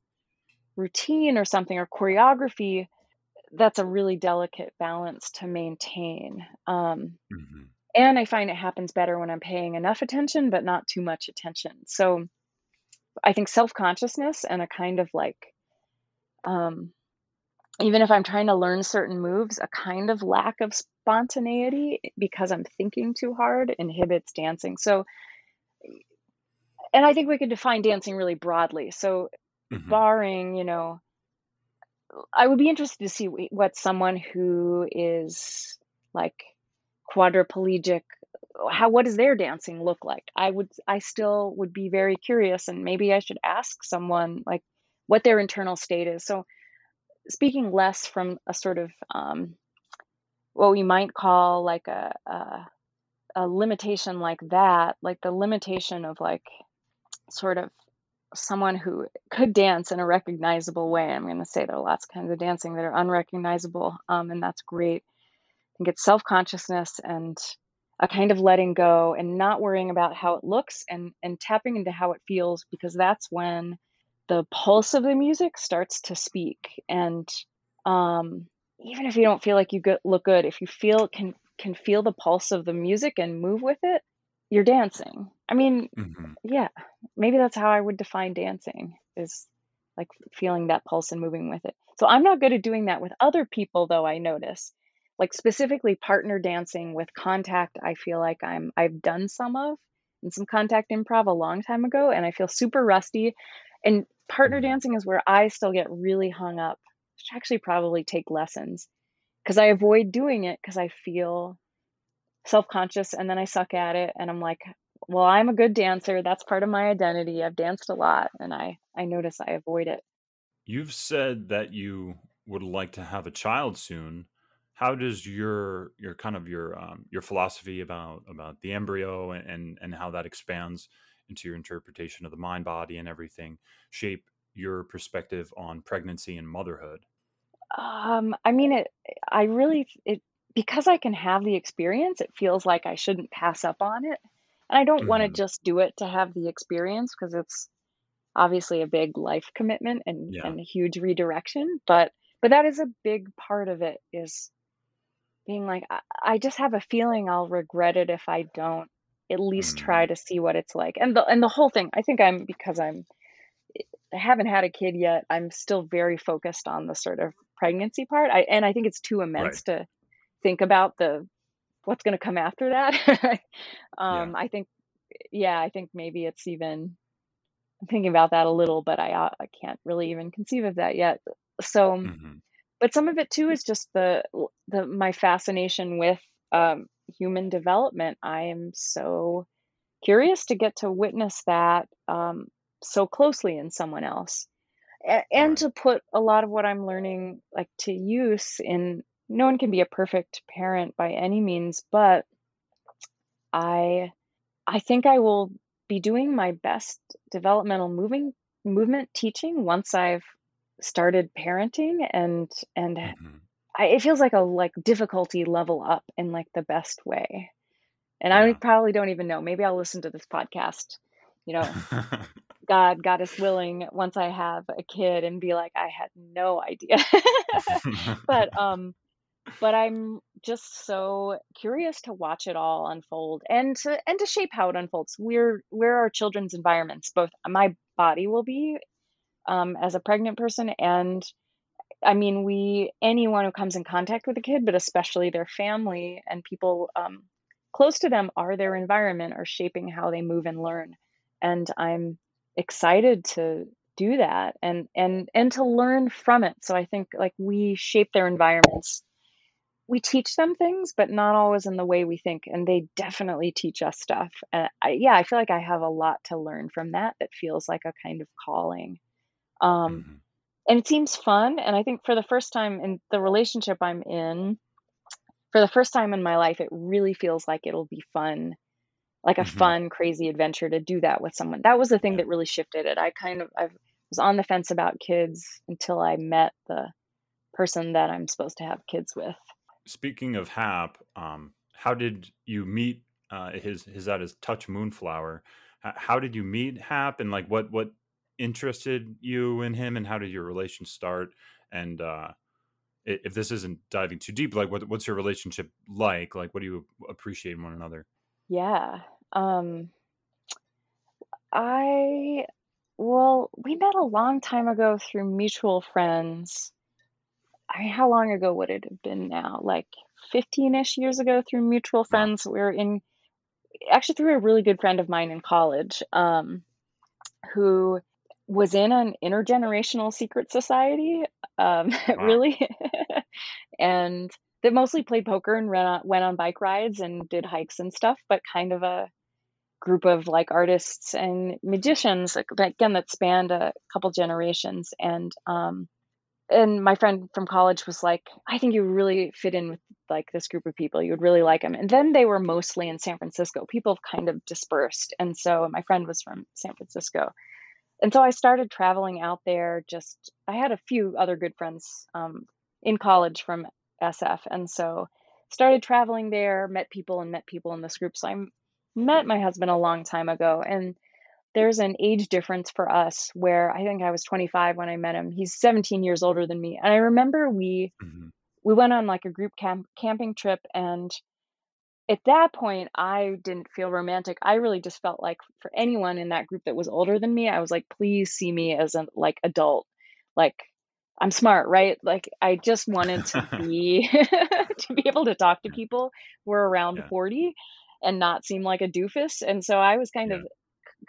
routine or something or choreography, that's a really delicate balance to maintain. Um, mm-hmm. And I find it happens better when I'm paying enough attention, but not too much attention. So I think self consciousness and a kind of like, um, even if I'm trying to learn certain moves, a kind of lack of spontaneity because I'm thinking too hard inhibits dancing. So, and I think we could define dancing really broadly. So, mm-hmm. barring, you know, I would be interested to see what someone who is like quadriplegic how what does their dancing look like i would i still would be very curious and maybe i should ask someone like what their internal state is so speaking less from a sort of um, what we might call like a, a a limitation like that like the limitation of like sort of someone who could dance in a recognizable way. I'm going to say there are lots of kinds of dancing that are unrecognizable, um, and that's great. I think it's self consciousness and a kind of letting go and not worrying about how it looks and and tapping into how it feels because that's when the pulse of the music starts to speak and um, even if you don't feel like you look good if you feel can can feel the pulse of the music and move with it you're dancing i mean mm-hmm. yeah maybe that's how I would define dancing is like feeling that pulse and moving with it. So I'm not good at doing that with other people though I notice. Like specifically partner dancing with contact, I feel like I'm I've done some of and some contact improv a long time ago and I feel super rusty. And partner mm-hmm. dancing is where I still get really hung up. I should actually probably take lessons because I avoid doing it because I feel self-conscious and then I suck at it and I'm like well, I'm a good dancer. That's part of my identity. I've danced a lot and I I notice I avoid it. You've said that you would like to have a child soon. How does your your kind of your um, your philosophy about about the embryo and and how that expands into your interpretation of the mind body and everything shape your perspective on pregnancy and motherhood? Um, I mean, it. I really it because I can have the experience. It feels like I shouldn't pass up on it. And I don't want to mm-hmm. just do it to have the experience because it's obviously a big life commitment and, yeah. and a huge redirection. But but that is a big part of it is being like I, I just have a feeling I'll regret it if I don't at least mm. try to see what it's like. And the and the whole thing, I think I'm because I'm I haven't had a kid yet. I'm still very focused on the sort of pregnancy part. I and I think it's too immense right. to think about the what's going to come after that. [LAUGHS] um, yeah. I think, yeah, I think maybe it's even I'm thinking about that a little, but I uh, I can't really even conceive of that yet. So, mm-hmm. But some of it too is just the the my fascination with um, human development. I am so curious to get to witness that um, so closely in someone else and, and to put a lot of what i'm learning like to use in no one can be a perfect parent by any means but i i think i will be doing my best developmental moving movement teaching once i've started parenting and and mm-hmm. I, it feels like a like difficulty level up in like the best way and yeah. I probably don't even know. Maybe I'll listen to this podcast, you know, [LAUGHS] God, goddess willing, once I have a kid and be like, I had no idea. [LAUGHS] but [LAUGHS] um but I'm just so curious to watch it all unfold and to and to shape how it unfolds. We're where our children's environments, both my body will be um, as a pregnant person and I mean, we anyone who comes in contact with a kid, but especially their family and people um, close to them are their environment are shaping how they move and learn. And i'm excited to do that and and and to learn from it. So i think like we shape their environments. We teach them things but not always in the way we think and they definitely teach us stuff. And I, yeah i feel like i have a lot to learn from that that feels like a kind of calling um mm-hmm. and it seems fun and i think for the first time in the relationship i'm in for the first time in my life, it really feels like it'll be fun, like a mm-hmm. fun, crazy adventure to do that with someone. That was the thing that really shifted it. I kind of I was on the fence about kids until I met the person that I'm supposed to have kids with. Speaking of Hap, um, how did you meet uh, his his that is Touch Moonflower? How did you meet Hap, and like what what interested you in him, and how did your relation start? And uh, if this isn't diving too deep, like what, what's your relationship like? Like, what do you appreciate in one another? Yeah. Um, I, well, we met a long time ago through mutual friends. I mean, how long ago would it have been now? Like 15 ish years ago through mutual friends. Wow. We are in, actually, through a really good friend of mine in college, um, who was in an intergenerational secret society, um, [LAUGHS] wow. really, and that mostly played poker and ran on, went on bike rides and did hikes and stuff, but kind of a group of like artists and magicians again that spanned a couple generations and um and my friend from college was like i think you really fit in with like this group of people. You would really like them and then they were mostly in san francisco. People kind of dispersed and so my friend was from san francisco and so I started traveling out there. Just I had a few other good friends um, in college from SF, and so started traveling there. Met people and met people in this group. So I met my husband a long time ago, and there's an age difference for us where I think I was 25 when I met him. He's 17 years older than me, and I remember we mm-hmm. we went on like a group camp camping trip and at that point i didn't feel romantic i really just felt like for anyone in that group that was older than me i was like please see me as a like adult like i'm smart right like i just wanted to [LAUGHS] be [LAUGHS] to be able to talk to people who are around yeah. 40 and not seem like a doofus and so i was kind yeah. of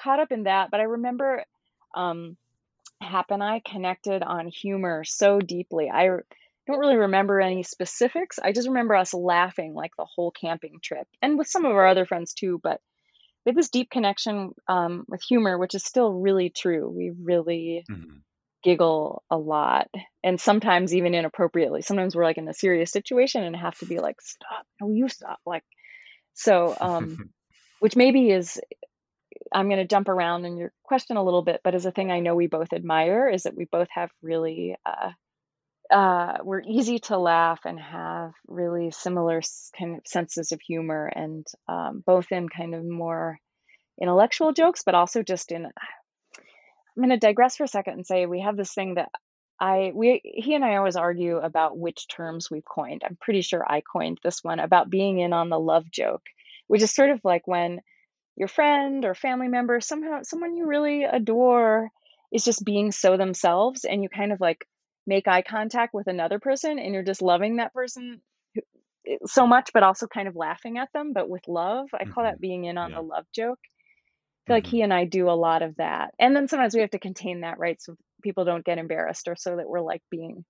caught up in that but i remember um hap and i connected on humor so deeply i don't really remember any specifics. I just remember us laughing like the whole camping trip and with some of our other friends too. But we have this deep connection um, with humor, which is still really true. We really mm-hmm. giggle a lot and sometimes even inappropriately. Sometimes we're like in a serious situation and have to be like, stop, no, you stop. Like, so, um, [LAUGHS] which maybe is, I'm going to jump around in your question a little bit, but as a thing I know we both admire is that we both have really, uh, uh, we're easy to laugh and have really similar kind of senses of humor, and um, both in kind of more intellectual jokes, but also just in. I'm going to digress for a second and say we have this thing that I we he and I always argue about which terms we've coined. I'm pretty sure I coined this one about being in on the love joke, which is sort of like when your friend or family member somehow someone you really adore is just being so themselves and you kind of like make eye contact with another person and you're just loving that person eh, so much but also kind of laughing at them but with love. I call that being in on Yeah. the love joke. I feel like hmm he and i do a lot of that. And then sometimes we have to contain that right? So people don't get embarrassed or so that we're like being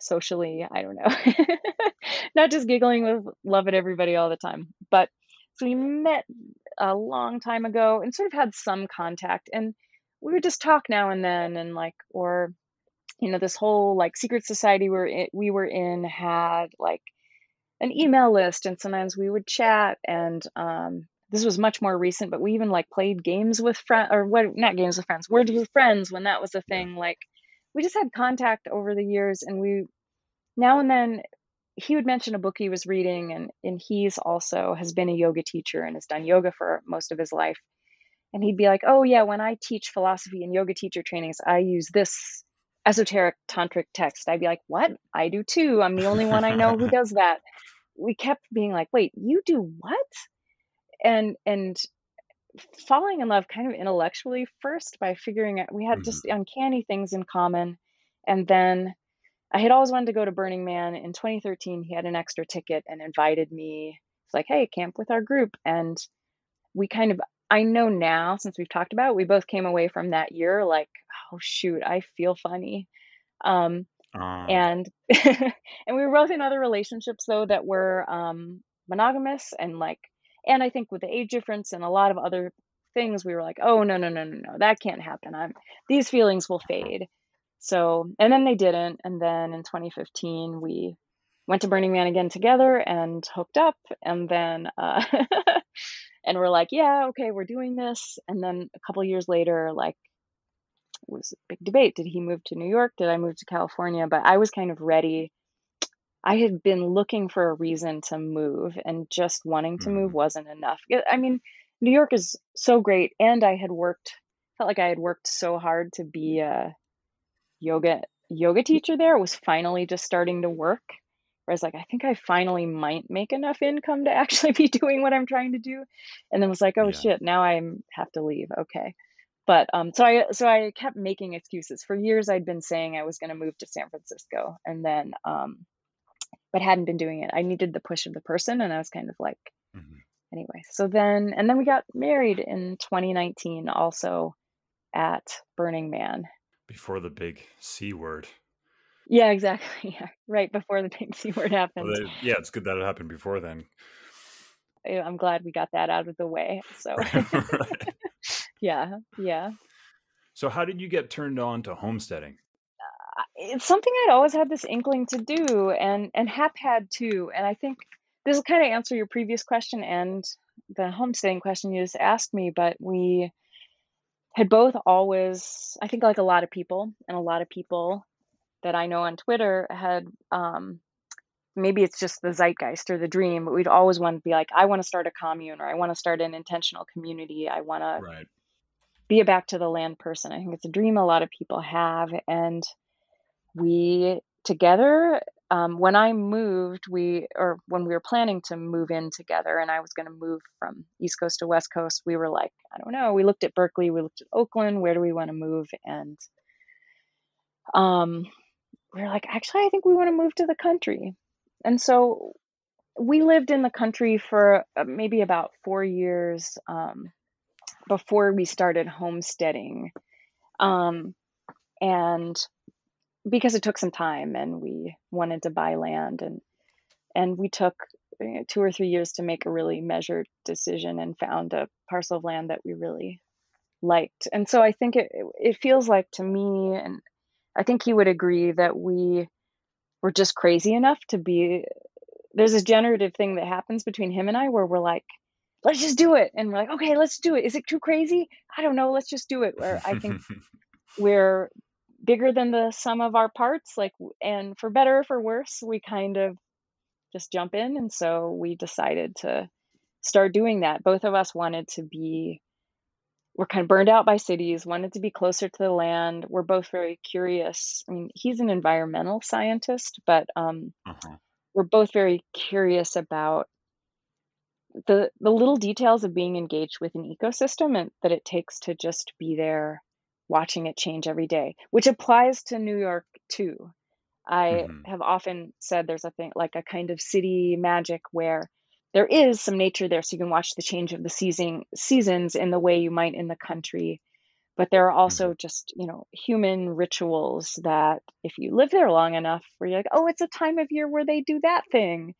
socially i don't know [LAUGHS] not just giggling with love at everybody all the time. But so we met a long time ago and sort of had some contact and we would just talk now and then and like or you know this whole like secret society we were in, we were in had like an email list and sometimes we would chat and um this was much more recent but we even like played games with friends or what not games with friends words with friends when that was a thing like we just had contact over the years and we now and then he would mention a book he was reading and and he's also has been a yoga teacher and has done yoga for most of his life. And he'd be like oh yeah when i teach philosophy and yoga teacher trainings i use this esoteric tantric text i'd be like what i do too i'm the only one i know who [LAUGHS] does that we kept being like wait you do what and and falling in love kind of intellectually first by figuring out we had just mm-hmm. uncanny things in common and then I had always wanted to go to Burning Man. In 2013, he had an extra ticket and invited me. It's like, hey, camp with our group. And we kind of, I know now, since we've talked about it, we both came away from that year like, oh, shoot, I feel funny. Um, Ah. and [LAUGHS] and we were both in other relationships though that were um, monogamous and like, and I think with the age difference and a lot of other things, we were like, oh no no no no no, that can't happen. I'm these feelings will fade. So, and then they didn't. And then in 2015, we went to Burning Man again together and hooked up. And then, uh, [LAUGHS] and we're like, yeah, okay, we're doing this. And then a couple years later, like, it was a big debate. Did he move to New York? Did I move to California? But I was kind of ready. I had been looking for a reason to move, and just wanting to move Mhm. wasn't enough. I mean, New York is so great, and I had worked, felt like I had worked so hard to be a yoga yoga teacher there. It was finally just starting to work. Whereas, like, I think I finally might make enough income to [LAUGHS] actually be doing what I'm trying to do. And then was like, oh Yeah. shit, now I have to leave. Okay. But um, so I so I kept making excuses. For years, I'd been saying I was going to move to San Francisco, and then um, but hadn't been doing it. I needed the push of the person, and I was kind of like, mm-hmm. anyway. So then, and then we got married in 2019, also at Burning Man. Before the big C word. Yeah, exactly. [LAUGHS] Yeah, right before the C word Well, happened. they- yeah, it's good that it happened before then. I- I'm glad we got that out of the way. So [LAUGHS] Right. [LAUGHS] yeah, yeah. So, how did you get turned on to homesteading? I- It's something I'd always had this inkling to do, and and Hap had too. And I think this will kind of answer your previous question and the homesteading question you just asked me. But we had both always, I think, like a lot of people, and a lot of people that I know on Twitter had. Um, maybe it's just the zeitgeist or the dream, but we'd always want to be like, I want to start a commune or I want to start an intentional community. I want to Right. be a back to the land person. I think it's a dream a lot of people have. And we together, um, when I moved, we, or when we were planning to move in together and I was going to move from East Coast to West Coast, we were like, I don't know. We looked at Berkeley, we looked at Oakland, where do we want to move? And um, we were like, actually, I think we want to move to the country. And so we lived in the country for uh, maybe about four years um, before we started homesteading. Um, and because it took some time and we wanted to buy land and and we took know, two or three years to make a really measured decision and found a parcel of land that we really liked. And so I think it it feels like to me and I think he would agree that we were just crazy enough to be there's a generative thing that happens between him and I where we're like, let's just do it. And we're like, okay, let's do it. Is it too crazy? I don't know. Let's just do it. Where I think [LAUGHS] we're bigger than the sum of our parts. Like, and for better or for worse, we kind of just jump in. And so we decided to start doing that. Both of us wanted to be, we're kind of burned out by cities, wanted to be closer to the land. We're both very curious. I mean, he's an environmental scientist, but um, uh-huh. we're both very curious about the the little details of being engaged with an ecosystem and that it takes to just be there watching it change every day, which applies to New York too. I hmm have often said there's a thing like a kind of city magic where there is some nature there so you can watch the change of the season seasons in the way you might in the country. But there are also just you know human rituals that if you live there long enough where you're like oh it's a time of year where they do that thing.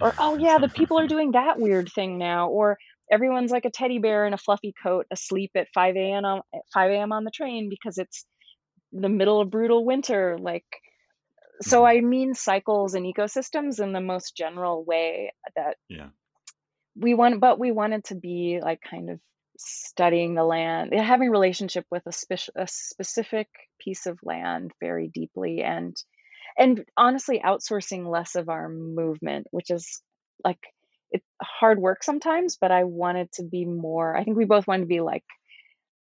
Or oh yeah the people are doing that weird thing now. Or everyone's like a teddy bear in a fluffy coat asleep at 5 a.m on 5 a.m on the train because it's the middle of brutal winter like so hmm i mean cycles and ecosystems in the most general way that Yeah. We want but we wanted to be like kind of studying the land having relationship with a, spec- a specific piece of land very deeply and and honestly outsourcing less of our movement which is like it's hard work sometimes but i wanted to be more i think we both wanted to be like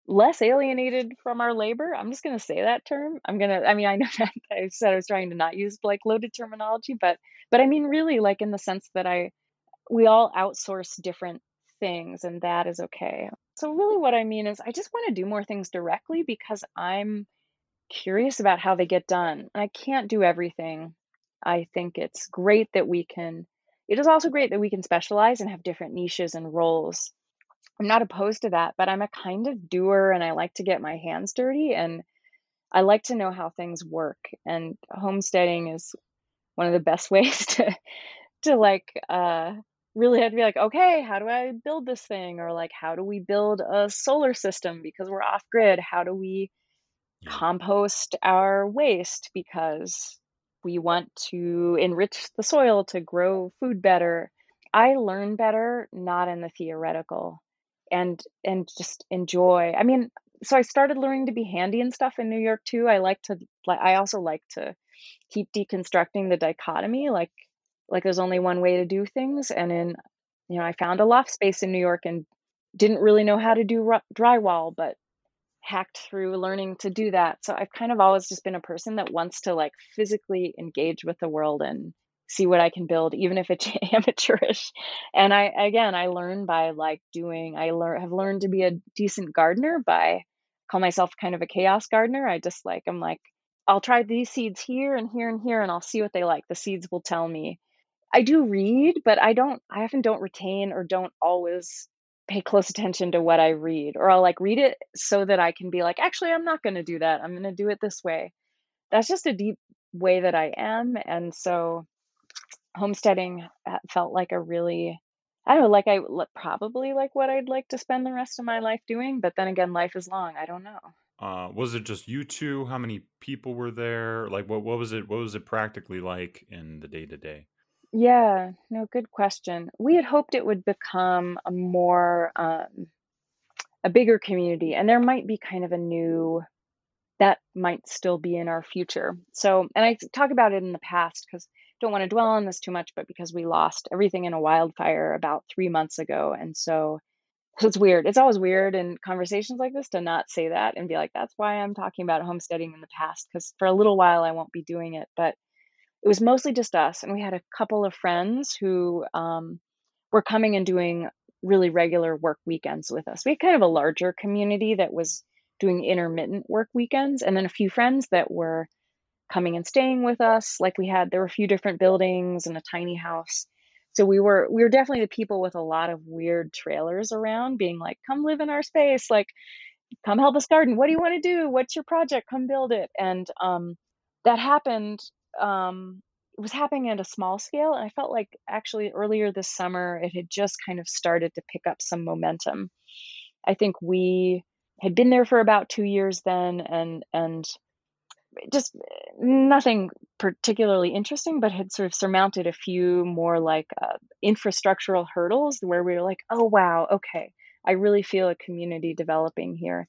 less alienated from our labor. I'm just going to say that term. I'm going to i mean i know [LAUGHS] that i said i was trying to not use like loaded terminology but but i mean really like in the sense that i we all outsource different things and that is okay. So really what I mean is I just want to do more things directly because I'm curious about how they get done. I can't do everything. I think it's great that we can it is also great that we can specialize and have different niches and roles. I'm not opposed to that, but I'm a kind of doer and I like to get my hands dirty and I like to know how things work and homesteading is one of the best [LAUGHS] ways to to like uh really have to be like okay how do i build this thing? or like how do we build a solar system? because we're off grid how do we compost our waste because we want to enrich the soil to grow food better. I learn better not in the theoretical and and just enjoy. I mean so i started learning to be handy and stuff in new york too. I like to like i also like to keep deconstructing the dichotomy like like there's only one way to do things and in you know i found a loft space in new york and didn't really know how to do drywall but hacked through learning to do that so i've kind of always just been a person that wants to like physically engage with the world and see what i can build even if it's [LAUGHS] amateurish and i again i learn by like doing i learn have learned to be a decent gardener by call myself kind of a chaos gardener i just like i'm like I'll try these seeds here and here and here and I'll see what they like. The seeds will tell me. I do read, but I don't I often don't retain or don't always pay close attention to what I read. Or I'll like read it so that I can be like, actually I'm not going to do that. I'm going to do it this way. That's just a deep way that I am and so homesteading uh, felt like a really I don't know, like I probably like what I'd like to spend the rest of my life doing, but then again life is long. I don't know. Uh, was it just you two? How many people were there? Like, what what was it? What was it practically like in the day to day? Yeah, no, good question. We had hoped it would become a more um, a bigger community, and there might be kind of a new that might still be in our future. So, and I talk about it in the past because don't want to dwell on this too much, but because we lost everything in a wildfire about three months ago, and so so it's weird. It's always weird in conversations like this to not say that and be like, that's why I'm talking about homesteading in the past, because for a little while I won't be doing it, but it was mostly just us and we had a couple of friends who um, were coming and doing really regular work weekends with us. We had kind of a larger community that was doing intermittent work weekends and then a few friends that were coming and staying with us. Like we had there were a few different buildings and a tiny house. So we were we were definitely the people with a lot of weird trailers around being like come live in our space. Like come help us garden. What do you want to do? What's your project? Come build it. And um, that happened um, it was happening at a small scale and i felt like actually earlier this summer it had just kind of started to pick up some momentum. I think we had been there for about two years then and and just nothing particularly interesting but had sort of surmounted a few more like uh, infrastructural hurdles where we were like oh wow okay i really feel a community developing here.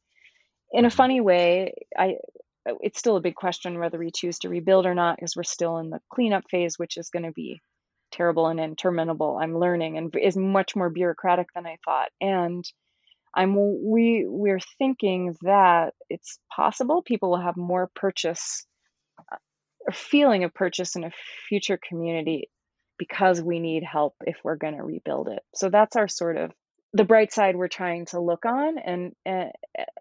In a hmm funny way, I Uh, it's still a big question whether we choose to rebuild or not because we're still in the cleanup phase, which is going to be terrible and interminable. I'm learning and is much more bureaucratic than I thought. And I'm we we're thinking that it's possible people will have more purchase or feeling of purchase in a future community because we need help if we're going to rebuild it. So that's our sort of the bright side we're trying to look on and and,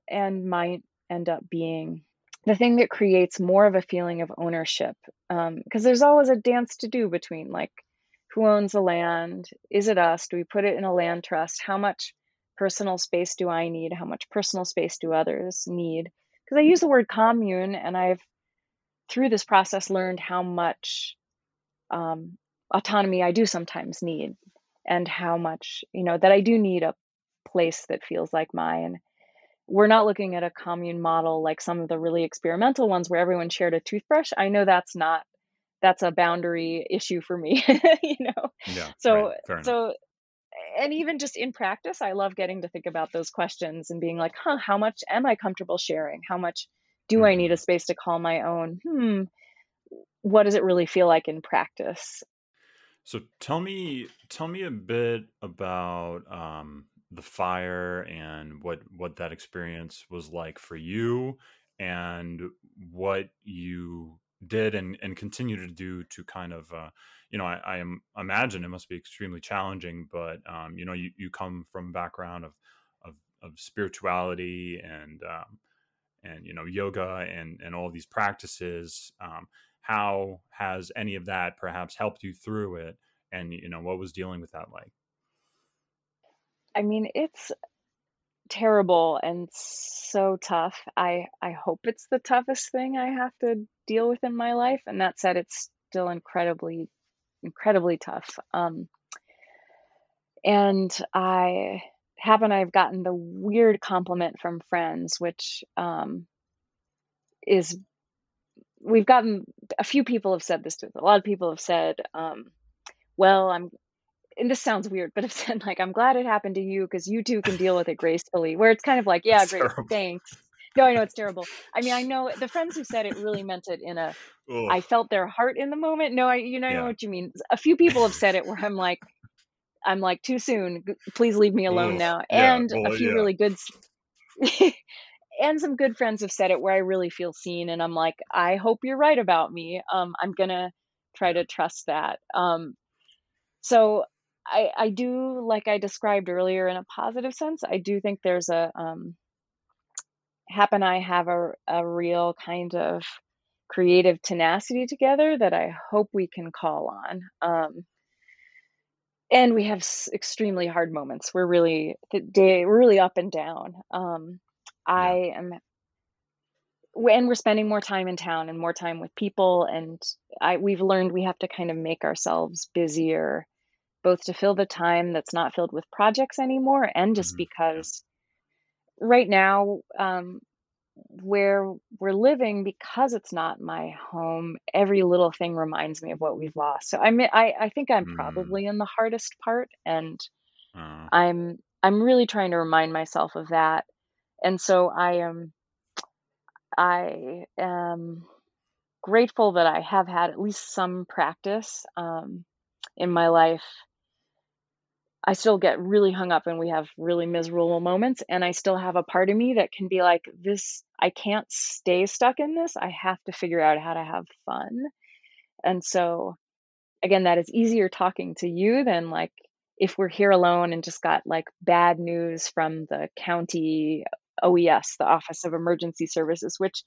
and my end up being the thing that creates more of a feeling of ownership. Because um, there's always a dance to do between like who owns the land? Is it us? Do we put it in a land trust? How much personal space do I need? How much personal space do others need? Because I use the word commune, and I've through this process learned how much um, autonomy I do sometimes need, and how much you know that I do need a place that feels like mine. We're not looking at a commune model like some of the really experimental ones where everyone shared a toothbrush. I know that's not that's a boundary issue for me, [LAUGHS] you know. Yeah. So right. so and even just in practice, I love getting to think about those questions and being like, huh, how much am I comfortable sharing? How much do mm-hmm. I need a space to call my own? Hmm, what does it really feel like in practice? So tell me, tell me a bit about um, the fire and what what that experience was like for you, and what you did and and continue to do to kind of uh, you know I, I am, imagine it must be extremely challenging but um, you know you, you come from a background of of, of spirituality and um, and you know yoga and and all these practices um, how has any of that perhaps helped you through it? And you know what was dealing with that like I mean it's terrible and so tough. I I hope it's the toughest thing I have to deal with in my life. And that said, it's still incredibly, incredibly tough. Um, and I happen I've gotten the weird compliment from friends, which um, is we've gotten a few people have said this to us. A lot of people have said, um, "Well, I'm and this sounds weird, but I've said [LAUGHS] like, I'm glad it happened to you because you too can deal with it gracefully. Where it's kind of like, yeah, That's great, terrible. thanks. No, I know it's terrible. I mean, I know the friends who said it really meant it in a. Ugh. I felt their heart in the moment. No, I you know, yeah. know what you mean. A few people have said it where I'm like, I'm like too soon. Please leave me alone Ugh. now. And yeah. well, a few yeah. really good. [LAUGHS] and some good friends have said it where I really feel seen, and I'm like, I hope you're right about me. Um, I'm gonna try to trust that. Um, so I, I do, like I described earlier, in a positive sense, I do think there's a um, Hap and I have a, a real kind of creative tenacity together that I hope we can call on. Um, and we have extremely hard moments. We're really the day we're really up and down. Um, I am, and we're spending more time in town and more time with people. And I we've learned we have to kind of make ourselves busier both to fill the time that's not filled with projects anymore and just mm-hmm. because right now um, where we're living because it's not my home every little thing reminds me of what we've lost so i mean i, I think i'm mm. probably in the hardest part and uh. i'm i'm really trying to remind myself of that and so i am i am grateful that i have had at least some practice um, in my life I still get really hung up and we have really miserable moments. And I still have a part of me that can be like, this, I can't stay stuck in this. I have to figure out how to have fun. And so, again, that is easier talking to you than like if we're here alone and just got like bad news from the county OES, the Office of Emergency Services, which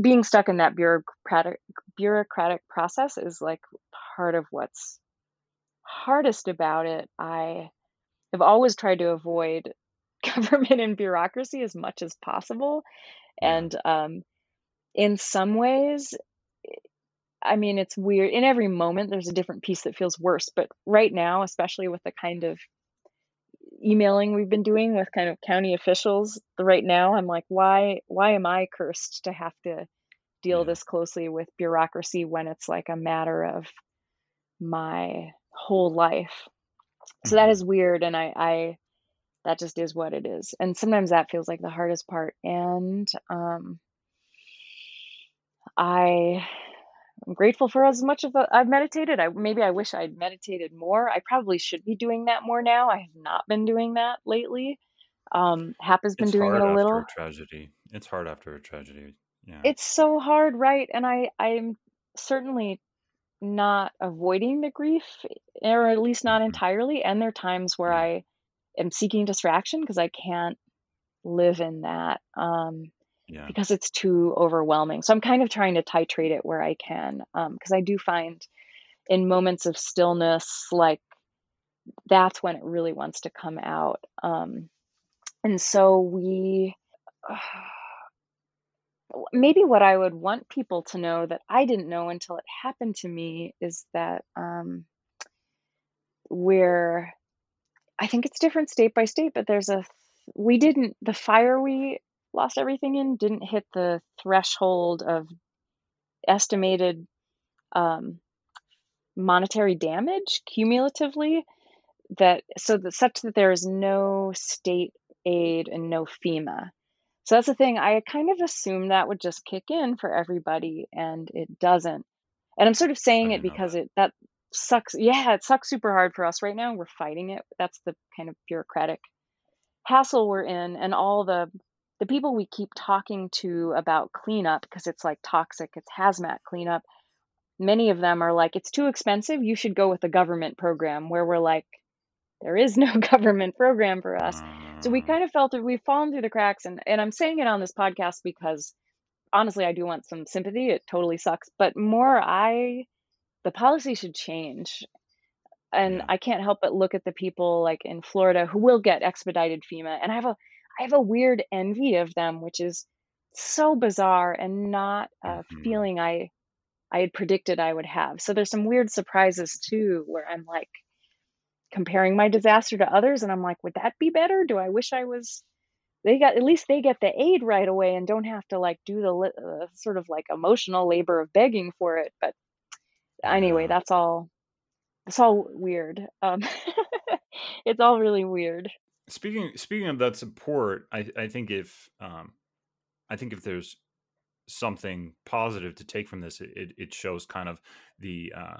being stuck in that bureaucratic bureaucratic process is like part of what's hardest about it, I have always tried to avoid [LAUGHS] government and bureaucracy as much as possible. And um, in some ways, I mean, it's weird. In every moment, there's a different piece that feels worse. But right now, especially with the kind of emailing we've been doing with kind of county officials, right now, I'm like, why? Why am I cursed to have to deal yeah. this closely with bureaucracy when it's like a matter of my whole life. So that mm-hmm. weird and I I that just is what it is. And sometimes that feels like the hardest part and um I I'm grateful for as much of the, I've meditated. I maybe I wish I'd meditated more. I probably should be doing that more now. I have not been doing that lately. Um, Hap has been it's doing it a little. A tragedy. It's hard after a tragedy. Yeah. It's so hard, right? And I I'm certainly not avoiding the grief, or at least not mm-hmm. entirely. And there are times where I am seeking distraction because I can't live in that um, Yeah. because it's too overwhelming. So I'm kind of trying to titrate it where I can because I do find in moments of stillness, like that's when it really wants to come out. Um, and so we, [SIGHS] maybe what I would want people to know that I didn't know until it happened to me is that um, we're, I think it's different state by state, but there's a, we didn't, the fire we lost everything in didn't hit the threshold of estimated um, monetary damage cumulatively that so that such that there is no state aid and no FEMA. So that's the thing. I kind of assumed that would just kick in for everybody, and it doesn't. And I'm sort of I saying it didn't know because that. it that sucks. Yeah, it sucks super hard for us right now. We're fighting it. That's the kind of bureaucratic hassle we're in, and all the the people we keep talking to about cleanup because it's like toxic. It's hazmat cleanup. Many of them are like, it's too expensive. You should go with a government program. Where we're like, there is no [LAUGHS] government program for us. So we kind of felt that we've fallen through the cracks, and and I'm saying it on this podcast because honestly, I do want some sympathy. It totally sucks, but more, I the policy should change, and yeah. I can't help but look at the people like in Florida who will get expedited FEMA, and I have a I have a weird envy of them, which is so bizarre and not a hmm feeling I I had predicted I would have. So there's some weird surprises too, where I'm like comparing my disaster to others, and I'm like, would that be better? Do I wish I was? They got at least they get the aid right away and don't have to like do the uh, sort of like emotional labor of begging for it. But anyway, that's all. It's all weird. Um, [LAUGHS] it's all really weird. Speaking speaking of that support, I I think if um I think if there's something positive to take from this, it it it shows kind of the uh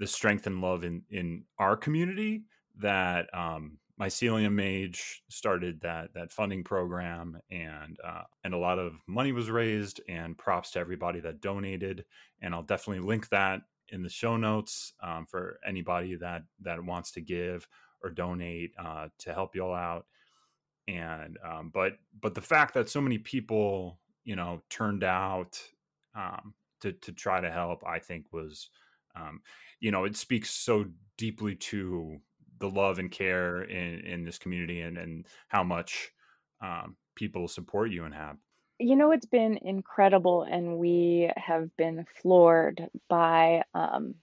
the strength and love in in our community that um Mycelium Mage started that that funding program and uh, and a lot of money was raised and props to everybody that donated. And I'll definitely link that in the show notes um, for anybody that that wants to give or donate uh, to help y'all out. And um, but but the fact that so many people you know turned out um, to to try to help i think was um, you know it speaks so deeply to the love and care in in this community and and how much um, people support you and have You know, it's been incredible, and we have been floored by um,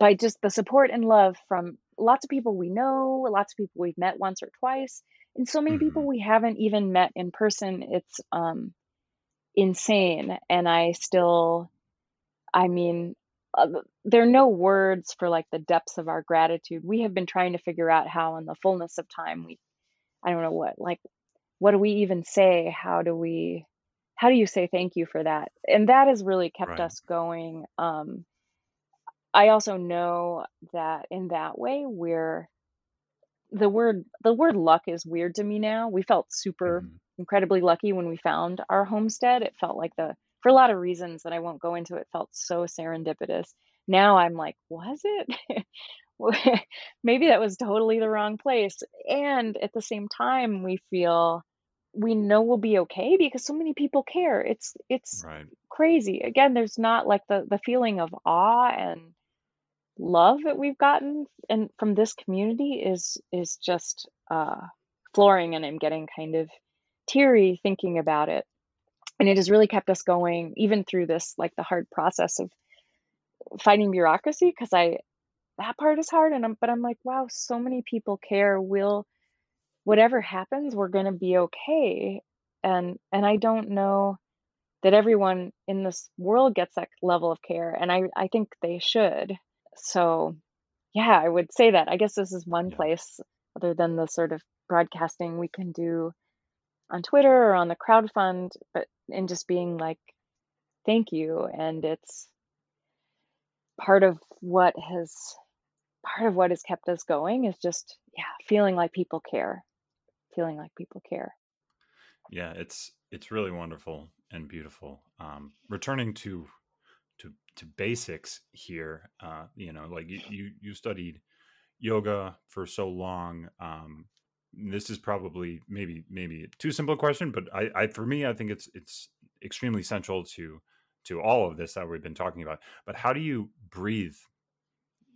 by just the support and love from lots of people we know, lots of people we've met once or twice, and so many hmm people we haven't even met in person. It's um, insane, and I still, I mean, uh, there are no words for like the depths of our gratitude. We have been trying to figure out how, in the fullness of time, we, I don't know what, like, what do we even say? How do we, how do you say thank you for that? And that has really kept right us going. Um, I also know that in that way, we're the word the word luck is weird to me now. We felt super hmm incredibly lucky when we found our homestead. It felt like the for a lot of reasons that I won't go into, it felt so serendipitous. Now I'm like, was it? [LAUGHS] Maybe that was totally the wrong place. And at the same time, we feel we know we'll be okay because so many people care. It's it's right crazy. Again, there's not like the the feeling of awe and love that we've gotten and from this community is is just uh flooring and I'm getting kind of teary thinking about it. And it has really kept us going even through this like the hard process of fighting bureaucracy because I that part is hard and I'm but I'm like wow so many people care will whatever happens we're going to be okay and and I don't know that everyone in this world gets that level of care and I I think they should. So Yeah, I would say that. I guess this is one yeah place, other than the sort of broadcasting we can do on Twitter or on the crowdfund, but in just being like, thank you. And it's part of what has part of what has kept us going is just, yeah, feeling like people care, feeling like people care. yeah it's it's really wonderful and beautiful um returning to to to basics here uh you know like you you, you studied yoga for so long um this is probably maybe maybe too simple a question, but I, I for me I think it's it's extremely central to to all of this that we've been talking about. But how do you breathe?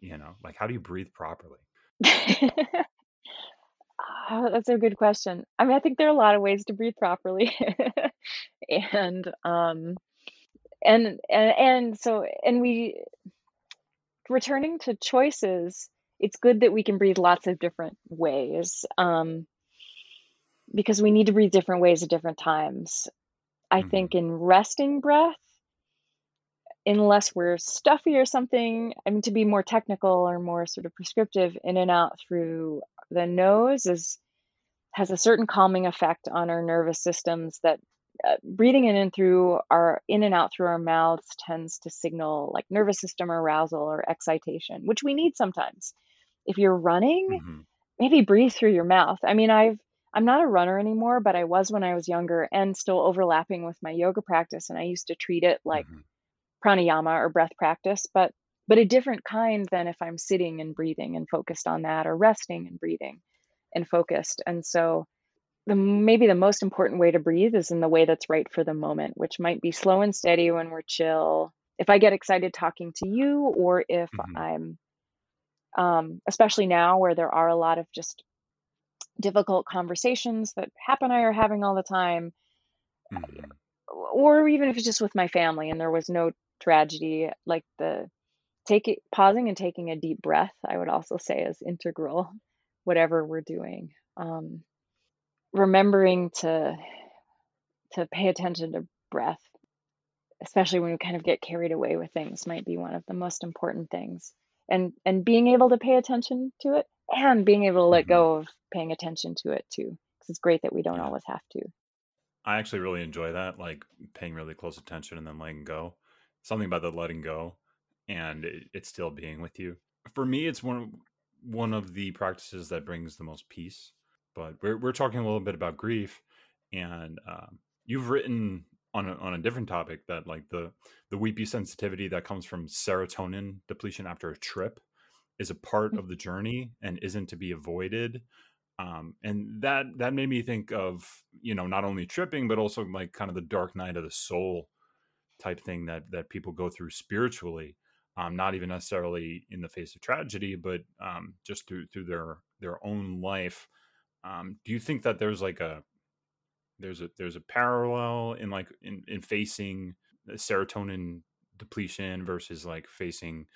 You know, like how do you breathe properly? Oh, [LAUGHS] that's a good question. I mean, I think there are a lot of ways to breathe properly. [LAUGHS] and um and and and so and we returning to choices, it's good that we can breathe lots of different ways. Um because we need to breathe different ways at different times. I hmm think in resting breath, unless we're stuffy or something, I mean, to be more technical or more sort of prescriptive, in and out through the nose is has a certain calming effect on our nervous systems that uh, breathing in and through our in and out through our mouths tends to signal like nervous system arousal or excitation, which we need sometimes. If you're running, hmm maybe breathe through your mouth. I mean, I've I'm not a runner anymore, but I was when I was younger and still overlapping with my yoga practice and I used to treat it like hmm pranayama or breath practice, but but a different kind than if I'm sitting and breathing and focused on that or resting and breathing and focused. And so the maybe the most important way to breathe is in the way that's right for the moment, which might be slow and steady when we're chill. If I get excited talking to you or if hmm I'm um, especially now where there are a lot of just difficult conversations that Hap and I are having all the time, hmm or even if it's just with my family and there was no tragedy, like the take it, pausing and taking a deep breath, I would also say is integral, whatever we're doing. Um, remembering to to pay attention to breath, especially when we kind of get carried away with things, might be one of the most important things. And and being able to pay attention to it and being able to let hmm go of paying attention to it too. Because it's great that we don't Yeah. always have to. I actually really enjoy that, like paying really close attention and then letting go. Something about the letting go and it, it still being with you. For me, it's one of, one of the practices that brings the most peace. But we're we're talking a little bit about grief, and um, you've written on a, on a different topic that like the the weepy sensitivity that comes from serotonin depletion after a trip is a part of the journey and isn't to be avoided um, and that that made me think of you know not only tripping but also like kind of the dark night of the soul type thing that that people go through spiritually um, not even necessarily in the face of tragedy but um, just through through their their own life um, do you think that there's like a there's a there's a parallel in like in, in facing serotonin depletion versus like facing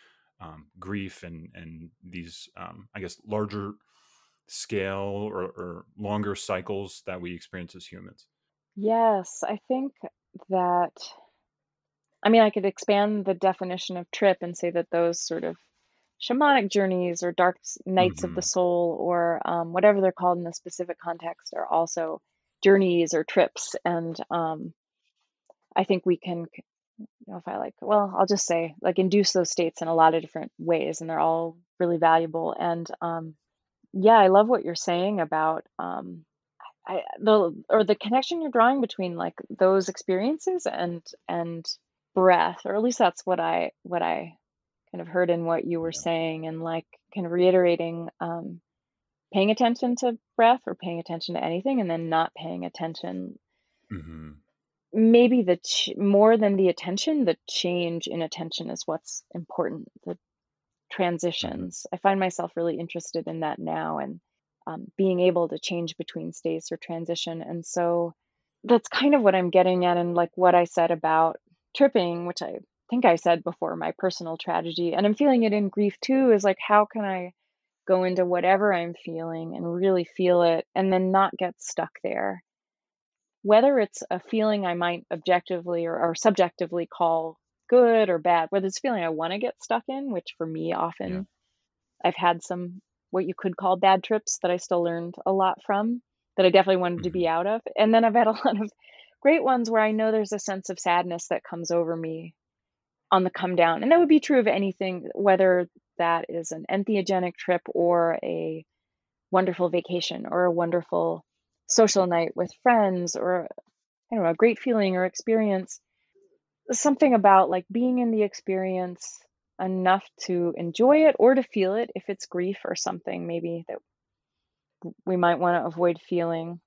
um, grief and and these um, I guess larger scale or, or longer cycles that we experience as humans. Yes, I think that, I mean, I could expand the definition of trip and say that those sort of shamanic journeys or dark nights of the hmm soul or um, whatever they're called in the specific context are also journeys or trips. And um, I think we can, you know, if I like, well, I'll just say like induce those states in a lot of different ways, and they're all really valuable. And um, yeah, I love what you're saying about um, I the or the connection you're drawing between like those experiences and and breath, or at least that's what I what I kind of heard in what you were Yeah. saying, and like kind of reiterating um, paying attention to breath or paying attention to anything, and then not paying attention. hmm Maybe the ch- more than the attention, the change in attention is what's important. The hmm transitions. I find myself really interested in that now, and um, being able to change between states or transition. And so that's kind of what I'm getting at, and like what I said about tripping, which I think I said before, my personal tragedy, and I'm feeling it in grief too, is like, how can I go into whatever I'm feeling and really feel it and then not get stuck there? Whether it's a feeling I might objectively or, or subjectively call good or bad, whether it's a feeling I want to get stuck in, which for me Yeah. often I've had some what you could call bad trips that I still learned a lot from that I definitely wanted to hmm be out of. And then I've had a [LAUGHS] lot of great ones where I know there's a sense of sadness that comes over me on the come down. And that would be true of anything, whether that is an entheogenic trip or a wonderful vacation or a wonderful social night with friends or I don't know, a great feeling or experience. Something about like being in the experience enough to enjoy it or to feel it if it's grief or something maybe that we might want to avoid feeling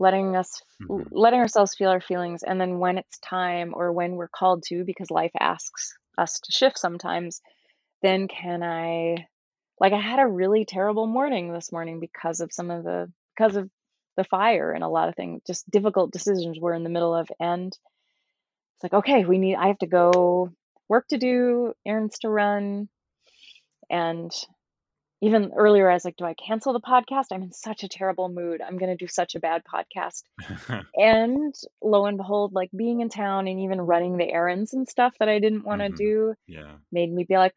letting us hmm letting ourselves feel our feelings and then when it's time or when we're called to because life asks us to shift sometimes then can i like i had a really terrible morning this morning because of some of the because of the fire and a lot of things just difficult decisions we're in the middle of and it's like okay we need i have to go work to do errands to run and even earlier, I was like, do I cancel the podcast? I'm in such a terrible mood. I'm going to do such a bad podcast. [LAUGHS] and lo and behold, like being in town and even running the errands and stuff that I didn't want to hmm do Yeah. made me be like,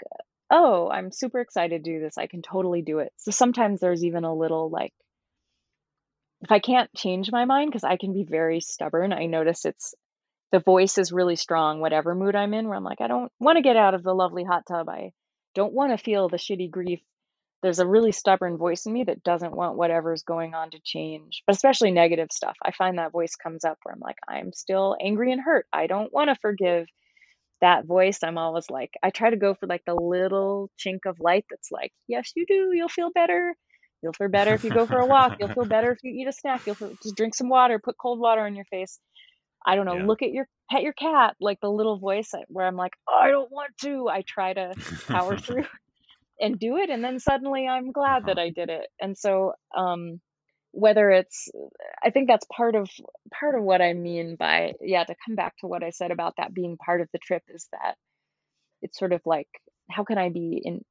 oh, I'm super excited to do this. I can totally do it. So sometimes there's even a little like, if I can't change my mind, because I can be very stubborn, I notice it's the voice is really strong, whatever mood I'm in, where I'm like, I don't want to get out of the lovely hot tub. I don't want to feel the shitty grief there's a really stubborn voice in me that doesn't want whatever's going on to change, but especially negative stuff. I find that voice comes up where I'm like, I'm still angry and hurt. I don't want to forgive that voice. I'm always like, I try to go for like the little chink of light that's like, yes, you do. You'll feel better. You'll feel better if you go for a walk. You'll feel better if you eat a snack. You'll feel, just drink some water, put cold water on your face. I don't know, yeah. look at your pet your cat, like the little voice where I'm like, oh, I don't want to. I try to power [LAUGHS] through and do it and then suddenly i'm glad uh-huh. that i did it and so um whether it's i think that's part of part of what i mean by yeah to come back to what i said about that being part of the trip is that it's sort of like how can i be in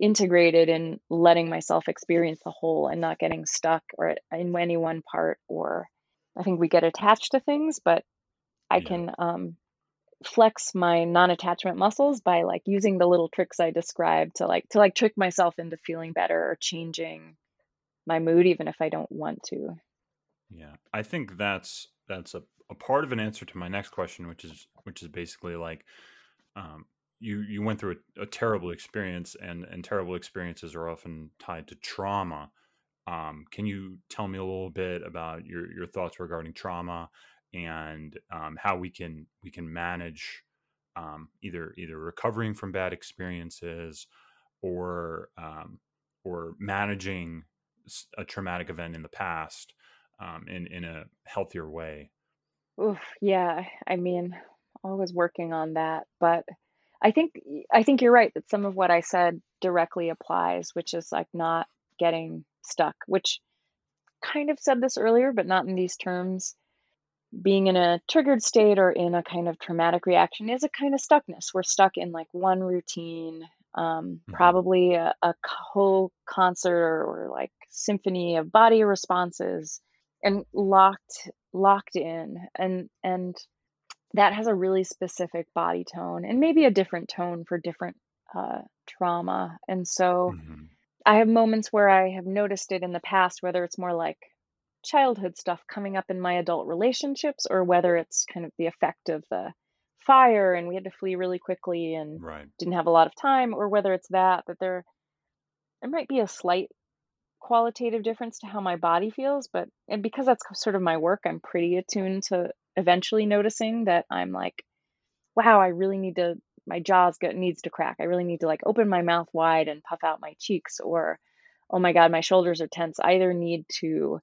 integrated in letting myself experience the whole and not getting stuck or in any one part or i think we get attached to things but i Yeah. can um flex my non-attachment muscles by like using the little tricks I described to like to like trick myself into feeling better or changing my mood even if I don't want to. Yeah. I think that's that's a, a part of an answer to my next question, which is which is basically like um you you went through a, a terrible experience and and terrible experiences are often tied to trauma. Um, can you tell me a little bit about your your thoughts regarding trauma and um, how we can we can manage um, either either recovering from bad experiences or um, or managing a traumatic event in the past um, in in a healthier way. Oof, yeah, I mean, always working on that, but I think I think you're right that some of what I said directly applies, which is like not getting stuck, which kind of said this earlier, but not in these terms. Being in a triggered state or in a kind of traumatic reaction is a kind of stuckness. We're stuck in like one routine, um, hmm probably a, a whole concert or, or like symphony of body responses, and locked locked in, and and that has a really specific body tone and maybe a different tone for different uh, trauma. And so hmm I have moments where I have noticed it in the past, whether it's more like childhood stuff coming up in my adult relationships or whether it's kind of the effect of the fire and we had to flee really quickly and Right. didn't have a lot of time or whether it's that that there there might be a slight qualitative difference to how my body feels but and because that's sort of my work I'm pretty attuned to eventually noticing that I'm like wow I really need to my jaws get needs to crack I really need to like open my mouth wide and puff out my cheeks or oh my god my shoulders are tense I either need to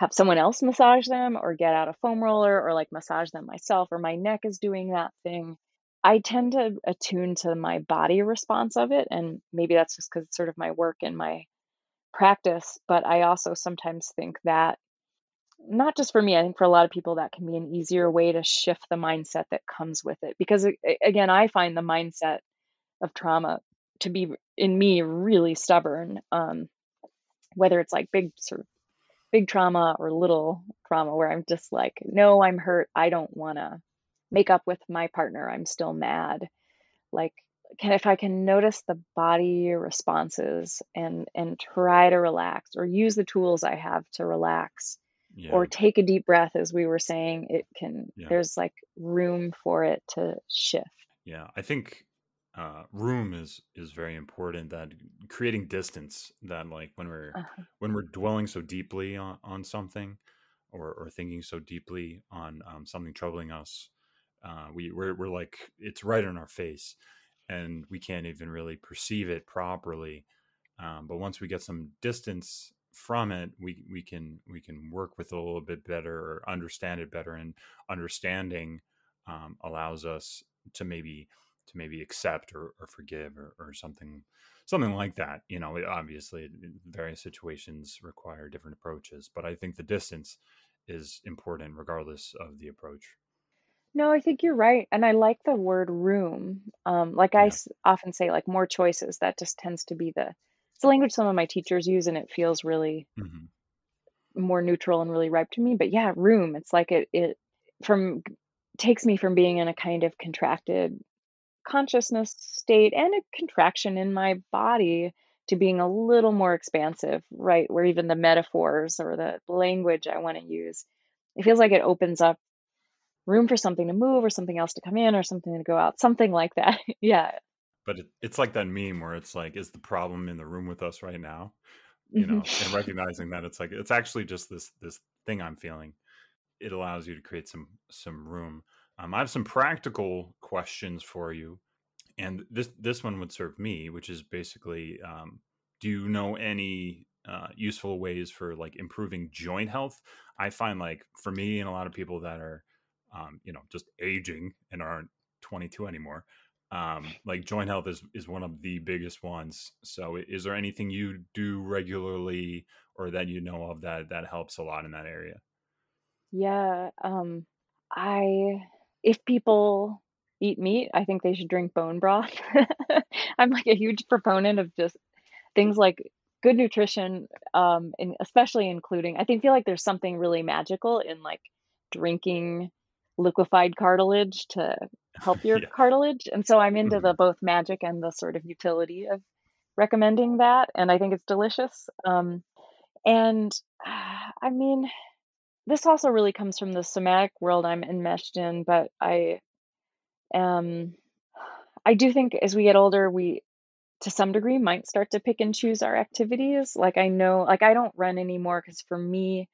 have someone else massage them or get out a foam roller or like massage them myself or my neck is doing that thing. I tend to attune to my body response of it. And maybe that's just because it's sort of my work and my practice. But I also sometimes think that, not just for me, I think for a lot of people, that can be an easier way to shift the mindset that comes with it. Because again, I find the mindset of trauma to be in me really stubborn. Um, whether it's like big sort of big trauma or little trauma where I'm just like, no, I'm hurt. I don't want to make up with my partner. I'm still mad. Like, can if I can notice the body responses and and try to relax or use the tools I have to relax Yeah. or take a deep breath as we were saying, it can Yeah. there's like room for it to shift. Yeah. I think uh, room is is very important. That creating distance. That like when we're Uh, when we're dwelling so deeply on, on something, or or thinking so deeply on um, something troubling us, uh, we we're, we're like it's right in our face, and we can't even really perceive it properly. Um, but once we get some distance from it, we we can we can work with it a little bit better or understand it better. And understanding um, allows us to maybe to maybe accept or, or forgive or, or something something like that. You know, obviously, various situations require different approaches, but I think the distance is important regardless of the approach. No, I think you're right. And I like the word room. Um, like I Yeah. s- often say, like more choices. That just tends to be the, it's the language some of my teachers use, and it feels really hmm more neutral and really ripe to me. But yeah, room. It's like it, it from takes me from being in a kind of contracted consciousness state and a contraction in my body to being a little more expansive, right? Where even the metaphors or the language I want to use, it feels like it opens up room for something to move or something else to come in or something to go out, something like that. [LAUGHS] yeah. But it, it's like that meme where it's like, is the problem in the room with us right now? You mm-hmm. know, and recognizing that it's like it's actually just this this thing I'm feeling. It allows you to create some some room. Um, I have some practical questions for you, and this this one would serve me, which is basically, um, do you know any uh, useful ways for like improving joint health? I find like for me and a lot of people that are, um, you know, just aging and aren't 22 anymore, um, like joint health is is one of the biggest ones. So, is there anything you do regularly or that you know of that that helps a lot in that area? Yeah. Um, I, if people eat meat, I think they should drink bone broth. [LAUGHS] I'm like a huge proponent of just things like good nutrition, um, and especially including, I think feel like there's something really magical in like drinking liquefied cartilage to help [LAUGHS] your yeah. cartilage. And so I'm into the Mhm. both magic and the sort of utility of recommending that. And I think it's delicious. Um, and [SIGHS] I mean, this also really comes from the somatic world I'm enmeshed in, but I am, I do think as we get older, we to some degree might start to pick and choose our activities. Like I know, like I don't run anymore because for me,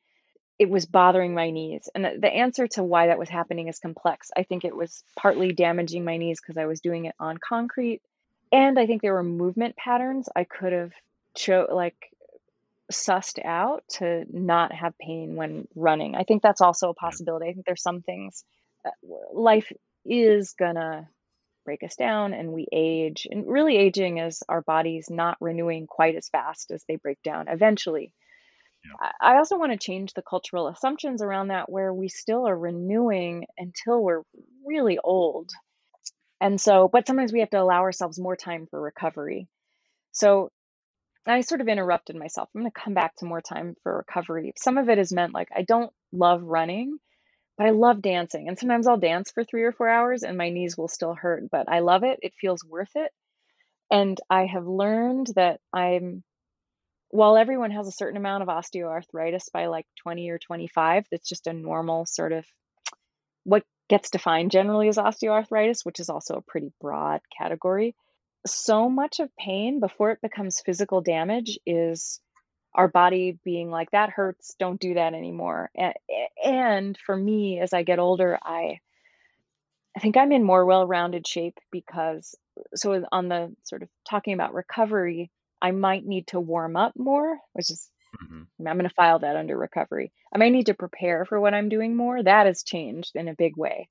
it was bothering my knees. And the, the answer to why that was happening is complex. I think it was partly damaging my knees because I was doing it on concrete. And I think there were movement patterns I could have cho- like sussed out to not have pain when running. I think that's also a possibility. I think there's some things uh, life is gonna break us down and we age. And really aging is our bodies not renewing quite as fast as they break down eventually. Yeah. I I also want to change the cultural assumptions around that where we still are renewing until we're really old. And so, but sometimes we have to allow ourselves more time for recovery. So I sort of interrupted myself. I'm going to come back to more time for recovery. Some of it is meant like I don't love running, but I love dancing. And sometimes I'll dance for three or four hours and my knees will still hurt, but I love it. It feels worth it. And I have learned that I'm, while everyone has a certain amount of osteoarthritis by like 20 or 25, that's just a normal sort of what gets defined generally as osteoarthritis, which is also a pretty broad category. So much of pain before it becomes physical damage is our body being like, that hurts, don't do that anymore. And, and for me, as I get older, I, I think I'm in more well rounded shape because, so on the sort of talking about recovery, I might need to warm up more, which is hmm I'm going to file that under recovery. I might need to prepare for what I'm doing more. That has changed in a big way.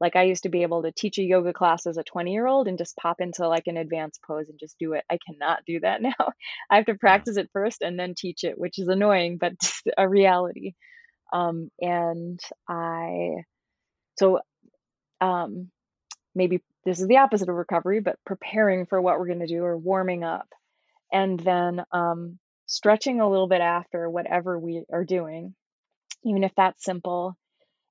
Like I used to be able to teach a yoga class as a 20 year old and just pop into like an advanced pose and just do it. I cannot do that [LAUGHS] now. I have to practice it first and then teach it, which is annoying, but [LAUGHS] a reality. Um, and I, so um, maybe this is the opposite of recovery, but preparing for what we're going to do or warming up. And then um, stretching a little bit after whatever we are doing, even if that's simple.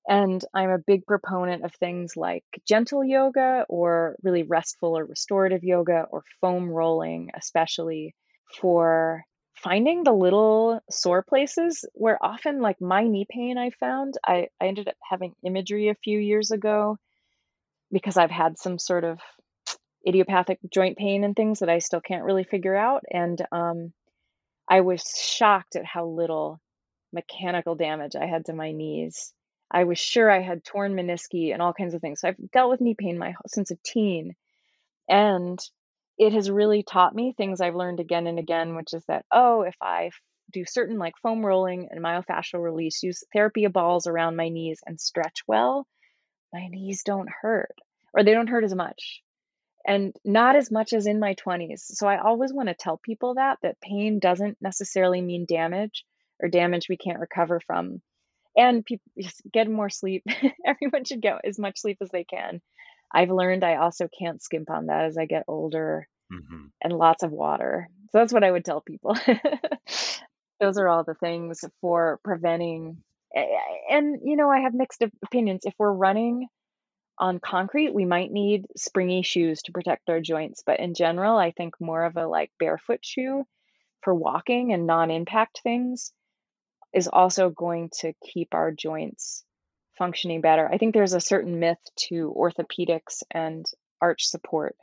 And I'm a big proponent of things like gentle yoga or really restful or restorative yoga or foam rolling, especially for finding the little sore places where often like my knee pain I found, I, I ended up having imagery a few years ago because I've had some sort of idiopathic joint pain and things that I still can't really figure out. And um, I was shocked at how little mechanical damage I had to my knees. I was sure I had torn menisci and all kinds of things. So I've dealt with knee pain my since a teen, and it has really taught me things I've learned again and again, which is that, oh, if I do certain like foam rolling and myofascial release, use therapy balls around my knees and stretch well, my knees don't hurt or they don't hurt as much and not as much as in my 20s. So I always want to tell people that that pain doesn't necessarily mean damage or damage we can't recover from. And people get more sleep. [LAUGHS] Everyone should get as much sleep as they can. I've learned I also can't skimp on that as I get older hmm and lots of water. So that's what I would tell people. [LAUGHS] Those are all the things for preventing. And, you know, I have mixed opinions. If we're running on concrete, we might need springy shoes to protect our joints. But in general, I think more of a like barefoot shoe for walking and non impact things is also going to keep our joints functioning better. I think there's a certain myth to orthopedics and arch support.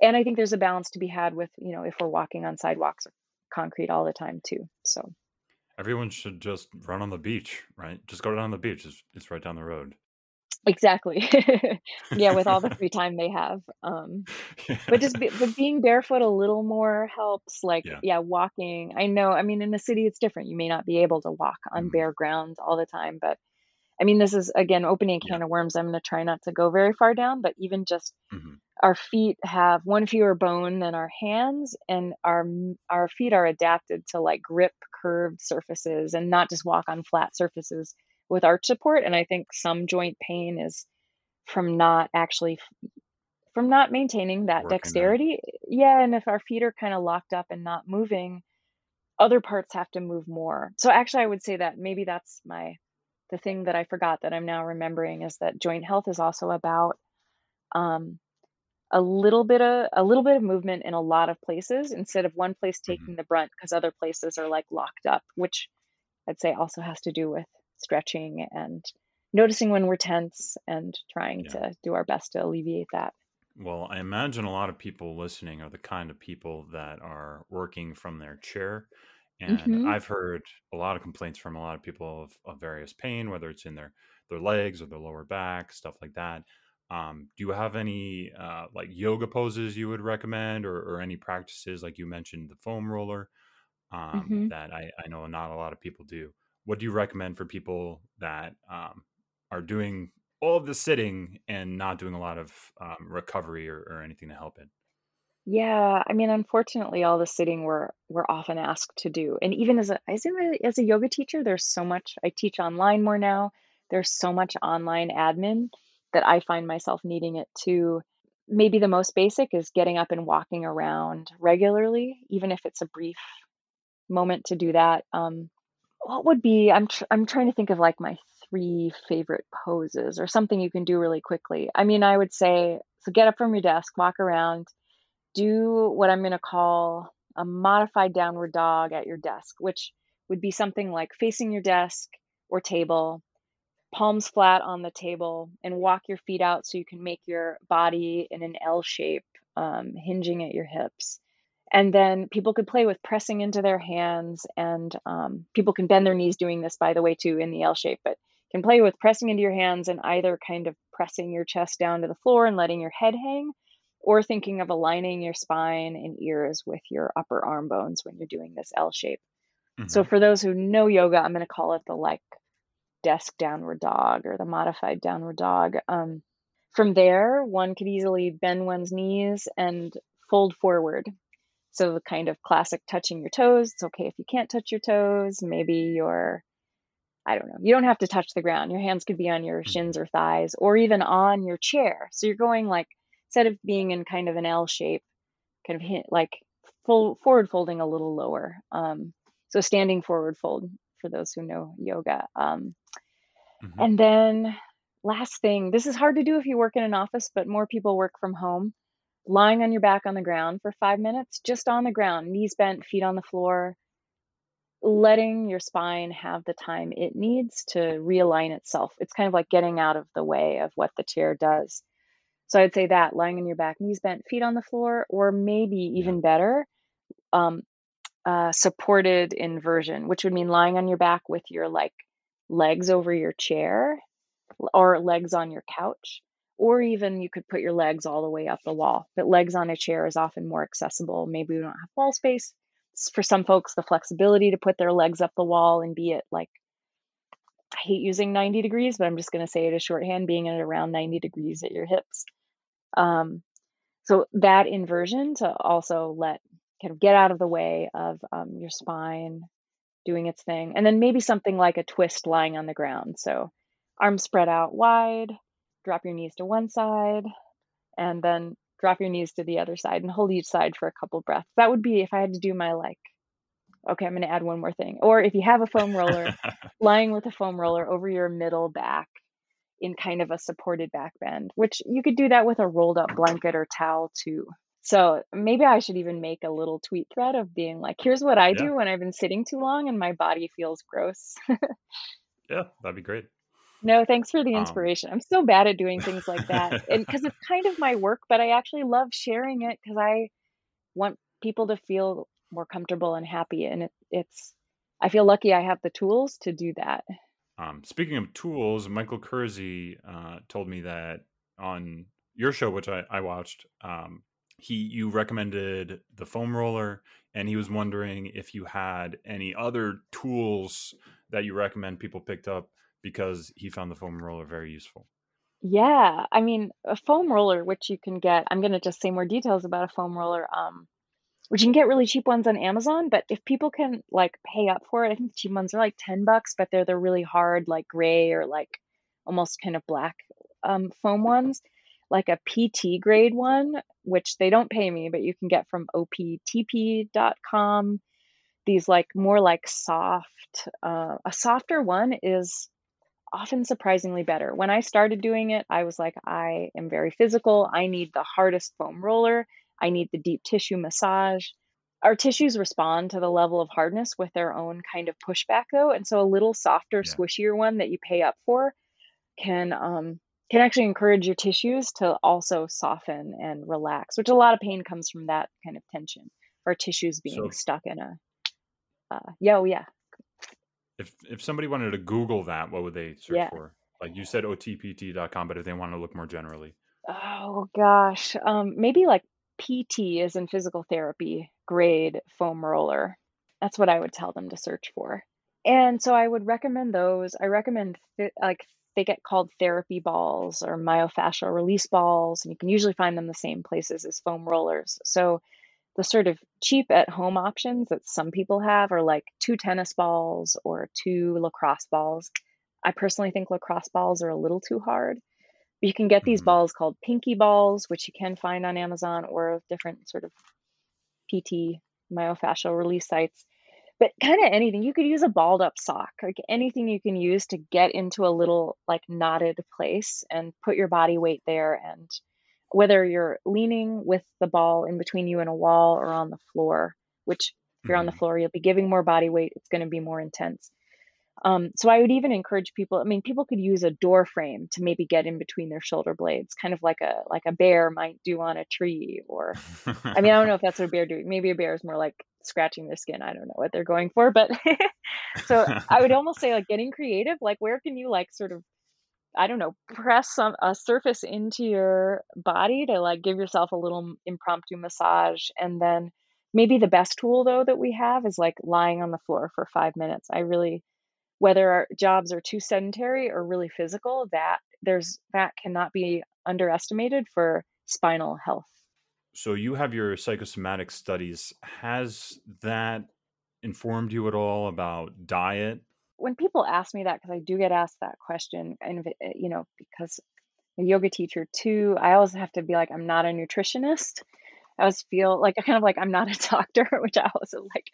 And I think there's a balance to be had with, you know, if we're walking on sidewalks or concrete all the time too. So Everyone should just run on the beach, right? Just go down the beach. It's, it's right down the road. Exactly. [LAUGHS] yeah, with all the [LAUGHS] free time they have. Um but just be, but being barefoot a little more helps like Yeah. yeah, walking. I know, I mean in the city it's different. You may not be able to walk on hmm bare ground all the time, but I mean, this is again opening a Yeah. can of worms. I'm going to try not to go very far down, but even just hmm our feet have one fewer bone than our hands, and our our feet are adapted to like grip curved surfaces and not just walk on flat surfaces with arch support. And I think some joint pain is from not actually from not maintaining that Working dexterity. Yeah, and if our feet are kind of locked up and not moving, other parts have to move more. So actually, I would say that maybe that's my the thing that I forgot that I'm now remembering is that joint health is also about um, a little bit of a little bit of movement in a lot of places instead of one place hmm taking the brunt because other places are like locked up, which I'd say also has to do with stretching and noticing when we're tense and trying Yeah. to do our best to alleviate that. Well, I imagine a lot of people listening are the kind of people that are working from their chair. And hmm I've heard a lot of complaints from a lot of people of, of various pain, whether it's in their, their legs or their lower back, stuff like that. Um, do you have any uh, like yoga poses you would recommend or, or any practices like you mentioned the foam roller um, hmm that I, I know not a lot of people do? What do you recommend for people that um, are doing all of the sitting and not doing a lot of um, recovery or, or anything to help it. Yeah, I mean, unfortunately, all the sitting we're we're often asked to do, and even as a as a as a yoga teacher, there's so much. I teach online more now. There's so much online admin that I find myself needing it too. Maybe the most basic is getting up and walking around regularly, even if it's a brief moment to do that. Um, what would be? I'm tr I'm trying to think of like my three favorite poses or something you can do really quickly. I mean, I would say so. Get up from your desk, walk around do what I'm going to call a modified downward dog at your desk, which would be something like facing your desk or table, palms flat on the table, and walk your feet out so you can make your body in an L shape, um, hinging at your hips. And then people could play with pressing into their hands, and um, people can bend their knees doing this, by the way, too, in the L shape, but can play with pressing into your hands and either kind of pressing your chest down to the floor and letting your head hang, or thinking of aligning your spine and ears with your upper arm bones when you're doing this L shape. So hmm for those who know yoga, I'm going to call it the like desk downward dog or the modified downward dog. Um, from there, one could easily bend one's knees and fold forward. So the kind of classic touching your toes. It's okay if you can't touch your toes. Maybe you're, I don't know, you don't have to touch the ground. Your hands could be on your hmm shins or thighs or even on your chair. So you're going like, instead of being in kind of an L shape, kind of hit, like full forward folding a little lower. Um, so standing forward fold for those who know yoga. Um, hmm and then last thing, this is hard to do if you work in an office, but more people work from home. Lying on your back on the ground for five minutes, just on the ground, knees bent, feet on the floor, letting your spine have the time it needs to realign itself. It's kind of like getting out of the way of what the chair does. So I'd say that lying on your back, knees bent, feet on the floor, or maybe even better, um, uh, supported inversion, which would mean lying on your back with your like legs over your chair or legs on your couch, or even you could put your legs all the way up the wall. But legs on a chair is often more accessible. Maybe we don't have wall space. For some folks, the flexibility to put their legs up the wall and be at like, I hate using 90 degrees, but I'm just going to say it as shorthand, being at around 90 degrees at your hips. Um, so that inversion to also let kind of get out of the way of um, your spine doing its thing. And then maybe something like a twist lying on the ground. So arms spread out wide, drop your knees to one side, and then drop your knees to the other side and hold each side for a couple breaths. That would be if I had to do my like, okay, I'm going to add one more thing. Or if you have a foam roller, [LAUGHS] lying with a foam roller over your middle back in kind of a supported back bend, which you could do that with a rolled up blanket or towel too. So maybe I should even make a little tweet thread of being like, here's what I Yeah. do when I've been sitting too long and my body feels gross. [LAUGHS] Yeah, that'd be great. No, thanks for the Um, inspiration. I'm so bad at doing things like that. And [LAUGHS] because it's kind of my work, but I actually love sharing it because I want people to feel more comfortable and happy. And it, it's, I feel lucky I have the tools to do that. Um, speaking of tools, Michael Kersey uh, told me that on your show, which I, I watched, um, he you recommended the foam roller, and he was wondering if you had any other tools that you recommend people picked up because he found the foam roller very useful. Yeah. I mean, a foam roller, which you can get, I'm going to just say more details about a foam roller. Um, which you can get really cheap ones on Amazon, but if people can like pay up for it, I think the cheap ones are like 10 bucks, but they're the really hard, like gray or like almost kind of black um, foam ones, like a PT grade one, which they don't pay me, but you can get from optp.com. These like more like soft, uh, a softer one is often surprisingly better. When I started doing it, I was like, I am very physical. I need the hardest foam roller. I need the deep tissue massage. Our tissues respond to the level of hardness with their own kind of pushback, though, and so a little softer, Yeah. squishier one that you pay up for can um, can actually encourage your tissues to also soften and relax. Which a lot of pain comes from that kind of tension, or tissues being So stuck in a. Uh, yeah, oh yeah, if if somebody wanted to Google that, what would they search yeah. for? Like you said, otpt.com, but if they want to look more generally, Oh gosh, um, maybe like PT is in physical therapy grade foam roller. That's what I would tell them to search for. And so I would recommend those. I recommend th- like they get called therapy balls or myofascial release balls, and you can usually find them the same places as foam rollers. So the sort of cheap at home options that some people have are like two tennis balls or two lacrosse balls. I personally think lacrosse balls are a little too hard. But you can get these hmm balls called pinky balls, which you can find on Amazon or different sort of PT myofascial release sites. But kind of anything. You could use a balled up sock, like anything you can use to get into a little like knotted place and put your body weight there. And whether you're leaning with the ball in between you and a wall or on the floor, which if you're on the hmm floor, you'll be giving more body weight. It's going to be more intense. Um, so I would even encourage people. I mean, people could use a door frame to maybe get in between their shoulder blades, kind of like a like a bear might do on a tree. Or I mean, I don't know if that's what a bear doing. Maybe a bear is more like scratching their skin. I don't know what they're going for, but [LAUGHS] so I would almost say like getting creative. Like, where can you like sort of I don't know press some a surface into your body to like give yourself a little impromptu massage, and then maybe the best tool though that we have is like lying on the floor for five minutes. I really whether our jobs are too sedentary or really physical, that there's that cannot be underestimated for spinal health. so you have your psychosomatic studies. Has that informed you at all about diet? When people ask me that, because I do get asked that question, and eh, you know, because a yoga teacher too, I always have to be like, I'm not a nutritionist. I always feel like [LAUGHS] kind of like I'm not a doctor, [LAUGHS] which I also like,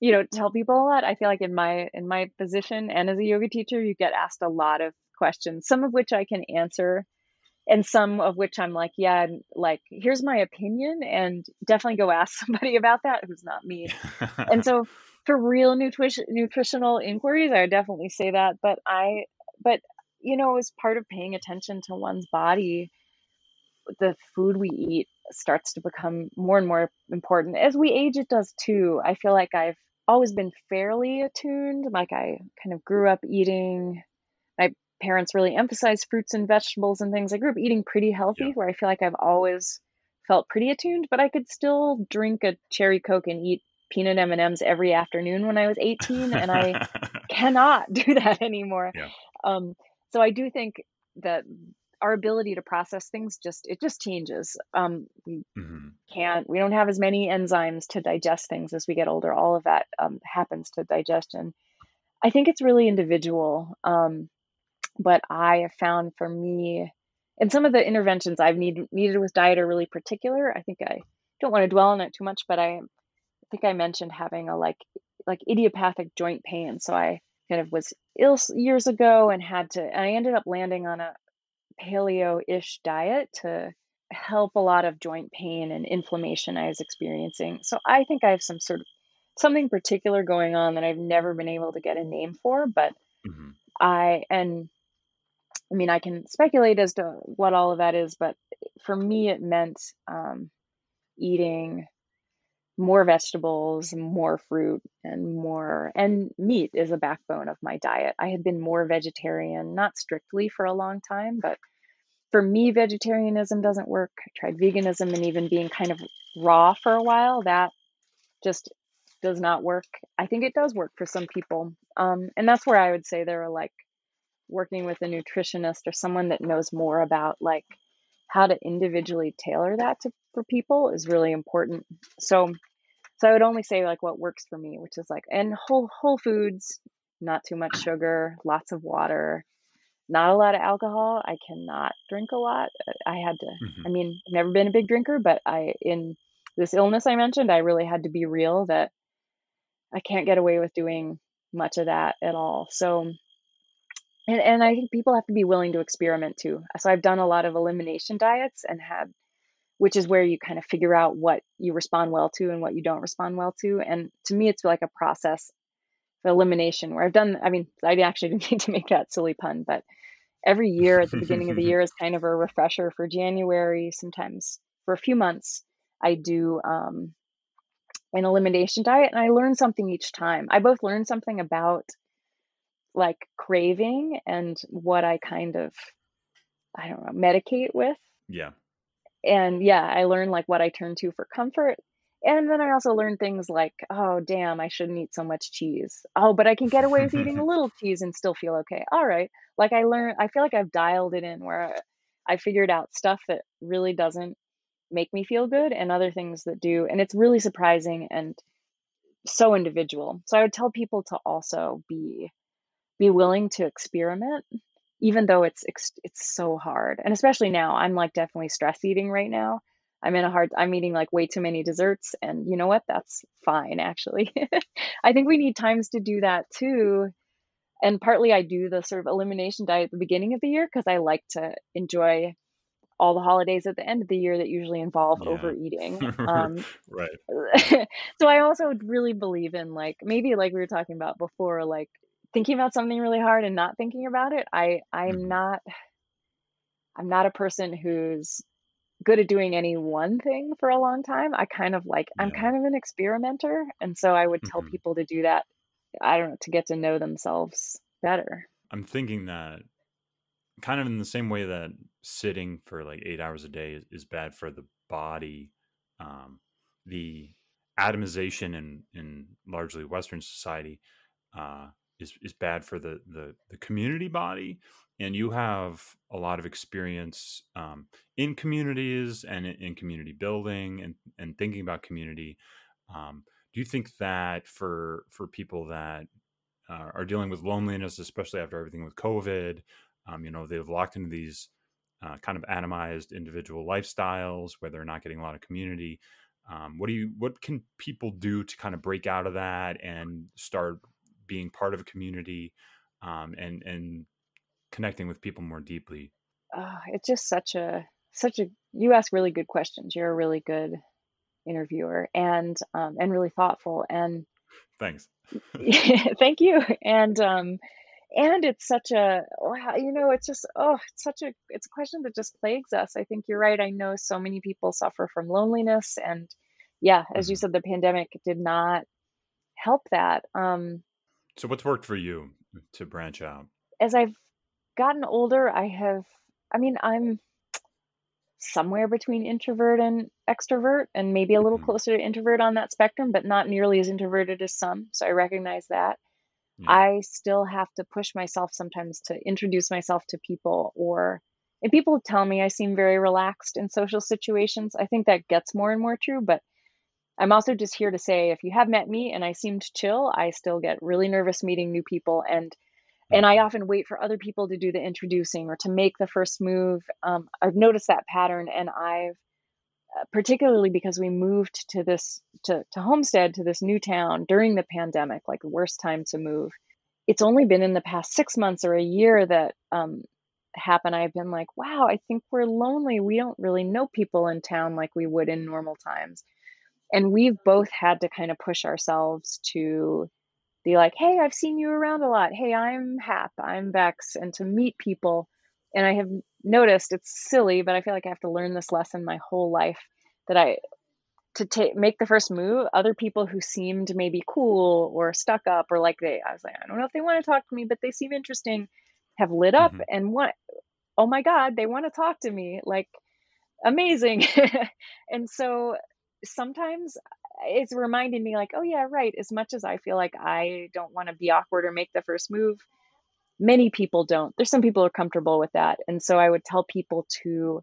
you know, tell people a lot. I feel like in my in my position and as a yoga teacher, you get asked a lot of questions, some of which I can answer and some of which I'm like, yeah, and, like here's my opinion, and definitely go ask [LAUGHS] somebody about that who's not me. And so for real nutrition nutritional inquiries, I would definitely say that. But I, but you know, as part of paying attention to one's body, the food we eat starts to become more and more important. As we age, it does too. I feel like I've always been fairly attuned. Like I kind of grew up eating. My parents really emphasized fruits and vegetables and things. I grew up eating pretty healthy, Yeah. where I feel like I've always felt pretty attuned, but I could still drink a cherry coke and eat peanut M&Ms every afternoon when I was 18 and I [LAUGHS] cannot do that anymore. Yeah. Um, so I do think that our ability to process things just it just changes. Um, we Mhm. can't we don't have as many enzymes to digest things as we get older. All of that um, happens to digestion. I think it's really individual. Um, but I have found for me, and some of the interventions I've need, needed with diet are really particular. I think I don't want to dwell on it too much, but I think I mentioned having a like like idiopathic joint pain. So I kind of was ill years ago and had to. And I ended up landing on a paleo-ish diet to help a lot of joint pain and inflammation I was experiencing. So I think I have some sort of something particular going on that I've never been able to get a name for, but Mhm. I and I mean I can speculate as to what all of that is, but for me it meant um, eating more vegetables, more fruit, and more and meat is a backbone of my diet. I had been more vegetarian, not strictly for a long time, but for me vegetarianism doesn't work. I tried veganism and even being kind of raw for a while. That just does not work. I think it does work for some people. Um, and that's where I would say there are like working with a nutritionist or someone that knows more about like how to individually tailor that to for people is really important. So so I would only say like what works for me, which is like and whole whole foods, not too much sugar, lots of water, not a lot of alcohol. I cannot drink a lot. I had to Mhm. I mean, never been a big drinker, but I in this illness I mentioned, I really had to be real that I can't get away with doing much of that at all. So and, and I think people have to be willing to experiment too. So I've done a lot of elimination diets and had, which is where you kind of figure out what you respond well to and what you don't respond well to. And to me, it's like a process of elimination where I've done, I mean, I actually [LAUGHS] didn't need to make that silly pun, but every year at the beginning of the year is kind of a refresher for January. Sometimes for a few months, I do um, an elimination diet and I learn something each time. I both learn something about like craving and what I kind of, I don't know, medicate with. yeah. And yeah, I learn like what I turn to for comfort. And then I also learn things like, oh, damn, I shouldn't eat so much cheese. Oh, but I can get away with eating a [LAUGHS] little cheese and still feel okay. All right. Like I learn, I feel like I've dialed it in where I figured out stuff that really doesn't make me feel good and other things that do. And it's really surprising and so individual. So I would tell people to also be be willing to experiment even though it's it's so hard. And especially now i'm like definitely stress eating right now. I'm in a hard i'm eating like way too many desserts and you know what? That's fine actually. [LAUGHS] I think we need times to do that too. And partly i do the sort of elimination diet at the beginning of the year because i like to enjoy all the holidays at the end of the year that usually involve Yeah. overeating. [LAUGHS] Um, right. [LAUGHS] so I also really believe in like maybe like we were talking about before, like thinking about something really hard and not thinking about it. I I'm Mhm. not I'm not a person who's good at doing any one thing for a long time. I kind of like I'm kind of an experimenter, and so I would tell Mhm. people to do that. I don't know to get to know themselves better. I'm thinking that kind of in the same way that sitting for like eight hours a day is, is bad for the body, um, the atomization in, in largely Western society uh, is, is bad for the, the, the community body. And you have a lot of experience um, in communities and in, community building and, and thinking about community. Um, do you think that for for people that uh, are dealing with loneliness, especially after everything with COVID. Um, you know, they've locked into these uh, kind of atomized individual lifestyles where they're not getting a lot of community. Um, what do you? What can people do to kind of break out of that and start being part of a community um, and and connecting with people more deeply? Uh, it's just such a such a you ask really good questions. You're a really good interviewer and um, and really thoughtful and Thanks. [LAUGHS] [LAUGHS] thank you and um and it's such a wow you know it's just oh it's such a it's a question that just plagues us i think you're right i know so many people suffer from loneliness and yeah as you Mhm. said the pandemic did not help that um So, what's worked for you to branch out? as i've gotten older, I have, I mean, I'm somewhere between introvert and extrovert, and maybe a little Mhm. closer to introvert on that spectrum, but not nearly as introverted as some. So I recognize that. Yeah. I still have to push myself sometimes to introduce myself to people or and people tell me I seem very relaxed in social situations. I think that gets more and more true, but I'm also just here to say if you have met me and I seemed chill, I still get really nervous meeting new people and and I often wait for other people to do the introducing or to make the first move. Um, I've noticed that pattern and I've uh, particularly because we moved to this to, to homestead to this new town during the pandemic like the worst time to move. It's only been in the past six months or a year that um, happened. I've been like wow i think we're lonely. We don't really know people in town like we would in normal times and we've both had to kind of push ourselves to be like hey i've seen you around a lot. Hey i'm hap i'm Bex and to meet people. And i have noticed it's silly but i feel like i have to learn this lesson my whole life that i to take make the first move other people who seemed maybe cool or stuck up or like they i was like i don't know if they want to talk to me but they seem interesting have lit up Mhm. and what oh my god they want to talk to me like amazing. [LAUGHS] And so sometimes it's reminding me like oh yeah right as much as i feel like i don't want to be awkward or make the first move many people don't. There's some people who are comfortable with that and so i would tell people to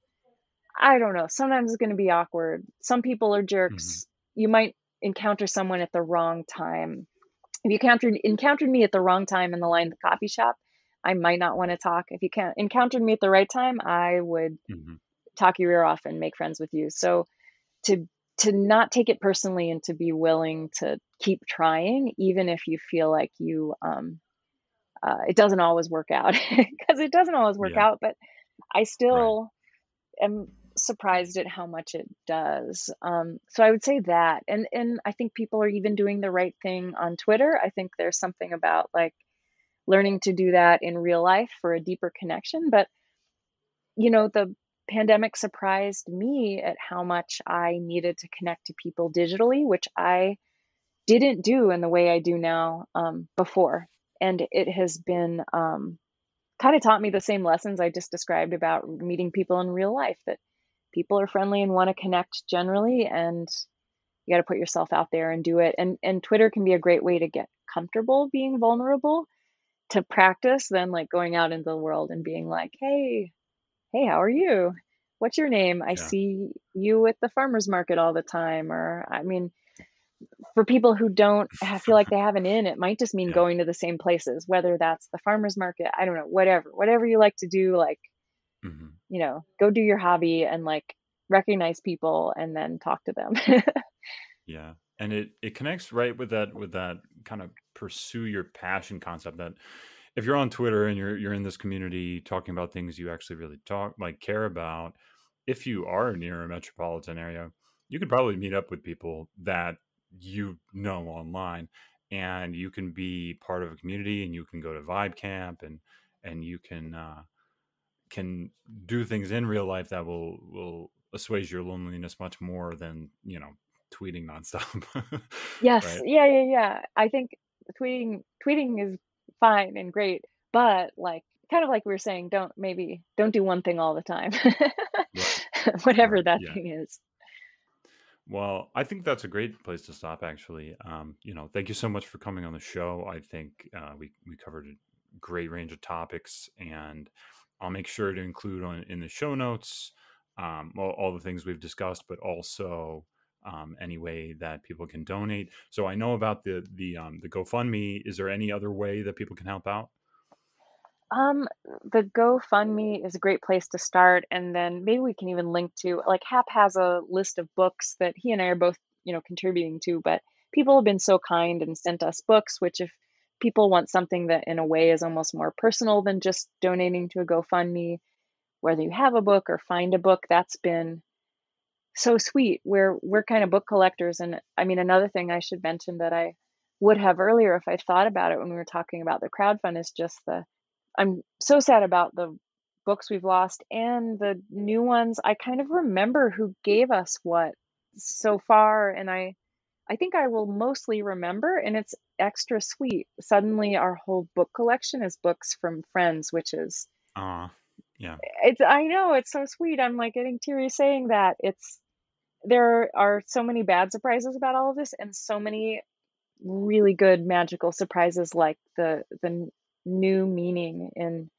i don't know sometimes it's going to be awkward. Some people are jerks. You might encounter someone at the wrong time. If you encountered encountered me at the wrong time in the line at the coffee shop i might not want to talk. If you can encountered me at the right time i would Mhm. talk your ear off and make friends with you. So to to not take it personally and to be willing to keep trying, even if you feel like you um, uh, it doesn't always work out [LAUGHS] because it doesn't always work Yeah. out. But I Right. still am surprised at how much it does. Um, so I would say that, and and I think people are even doing the right thing on Twitter. I think there's something about like learning to do that in real life for a deeper connection. But you know, the pandemic surprised me at how much I needed to connect to people digitally, which I didn't do in the way I do now um, before. And it has been um, kind of taught me the same lessons I just described about meeting people in real life that people are friendly and want to connect generally. And you got to put yourself out there and do it. And, and Twitter can be a great way to get comfortable being vulnerable to practice than like going out into the world and being like, hey, hey, how are you? What's your name? I Yeah. see you at the farmer's market all the time. Or, I mean, for people who don't feel like they have an in, it might just mean [LAUGHS] Yeah. going to the same places, whether that's the farmer's market, I don't know, whatever, whatever you like to do, like, Mhm. you know, go do your hobby and like recognize people and then talk to them. [LAUGHS] Yeah. And it it connects right with that with that kind of pursue your passion concept that if you're on Twitter and you're you're in this community talking about things you actually really talk like care about, if you are near a metropolitan area, you could probably meet up with people that you know online and you can be part of a community and you can go to Vibecamp and and you can uh can do things in real life that will will assuage your loneliness much more than you know tweeting nonstop [LAUGHS] yes, right yeah, yeah, yeah. I think tweeting tweeting is fine and great, but like kind of like we were saying, don't maybe don't do one thing all the time. right. [LAUGHS] Whatever right. that yeah. thing is. well i think that's a great place to stop actually. Um you know thank you so much for coming on the show. I think uh, we we covered a great range of topics and i'll make sure to include on in the show notes um all, all the things we've discussed but also um, any way that people can donate. So i know about the the um the gofundme. Is there any other way that people can help out? Um, the GoFundMe is a great place to start, and then maybe we can even link to like Hap has a list of books that he and I are both, you know, contributing to, but people have been so kind and sent us books, which if people want something that in a way is almost more personal than just donating to a GoFundMe, whether you have a book or find a book, that's been so sweet. We're we're kind of book collectors, and I mean another thing I should mention that I would have earlier if I thought about it when we were talking about the crowdfund is just the I'm so sad about the books we've lost and the new ones. I kind of remember who gave us what so far, and I I think I will mostly remember, and it's extra sweet. Suddenly, our whole book collection is books from friends, which is Uh, yeah. It's I know it's so sweet. I'm like getting teary saying that. It's there are so many bad surprises about all of this and so many really good magical surprises like the the new meaning in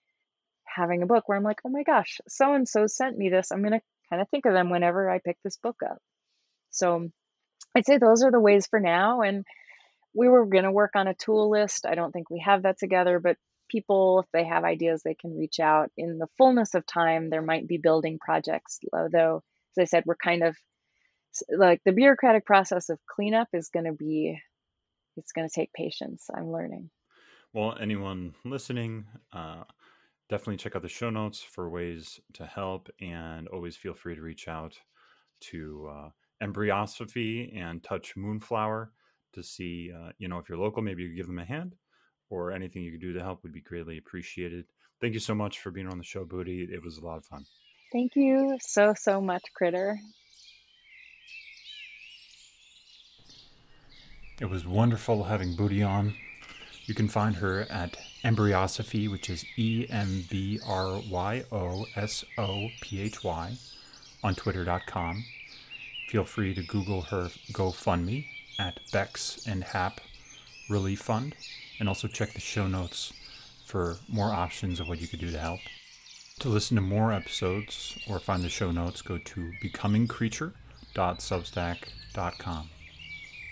having a book where I'm like, "Oh my gosh, so and so sent me this. I'm going to kind of think of them whenever I pick this book up." So, I'd say those are the ways for now and we were going to work on a tool list. I don't think we have that together, but people, if they have ideas, they can reach out. In the fullness of time, there might be building projects, although, as I said, we're kind of like the bureaucratic process of cleanup is going to be, it's going to take patience. I'm learning. Well, anyone listening, uh, definitely check out the show notes for ways to help and always feel free to reach out to uh, Embryosophy and Touch Moonflower to see, uh, you know, if you're local, maybe you could give them a hand or anything you could do to help would be greatly appreciated. Thank you so much for being on the show, Buddhi. It was a lot of fun. Thank you so, so much, Critter. It was wonderful having Buddhi on. You can find her at Embryosophy, which is E M B R Y O S O P H Y, on twitter.com. Feel free to Google her GoFundMe at Bex and Hap Relief Fund, and also check the show notes for more options of what you could do to help. To listen to more episodes or find the show notes, go to becomingcreature.substack.com.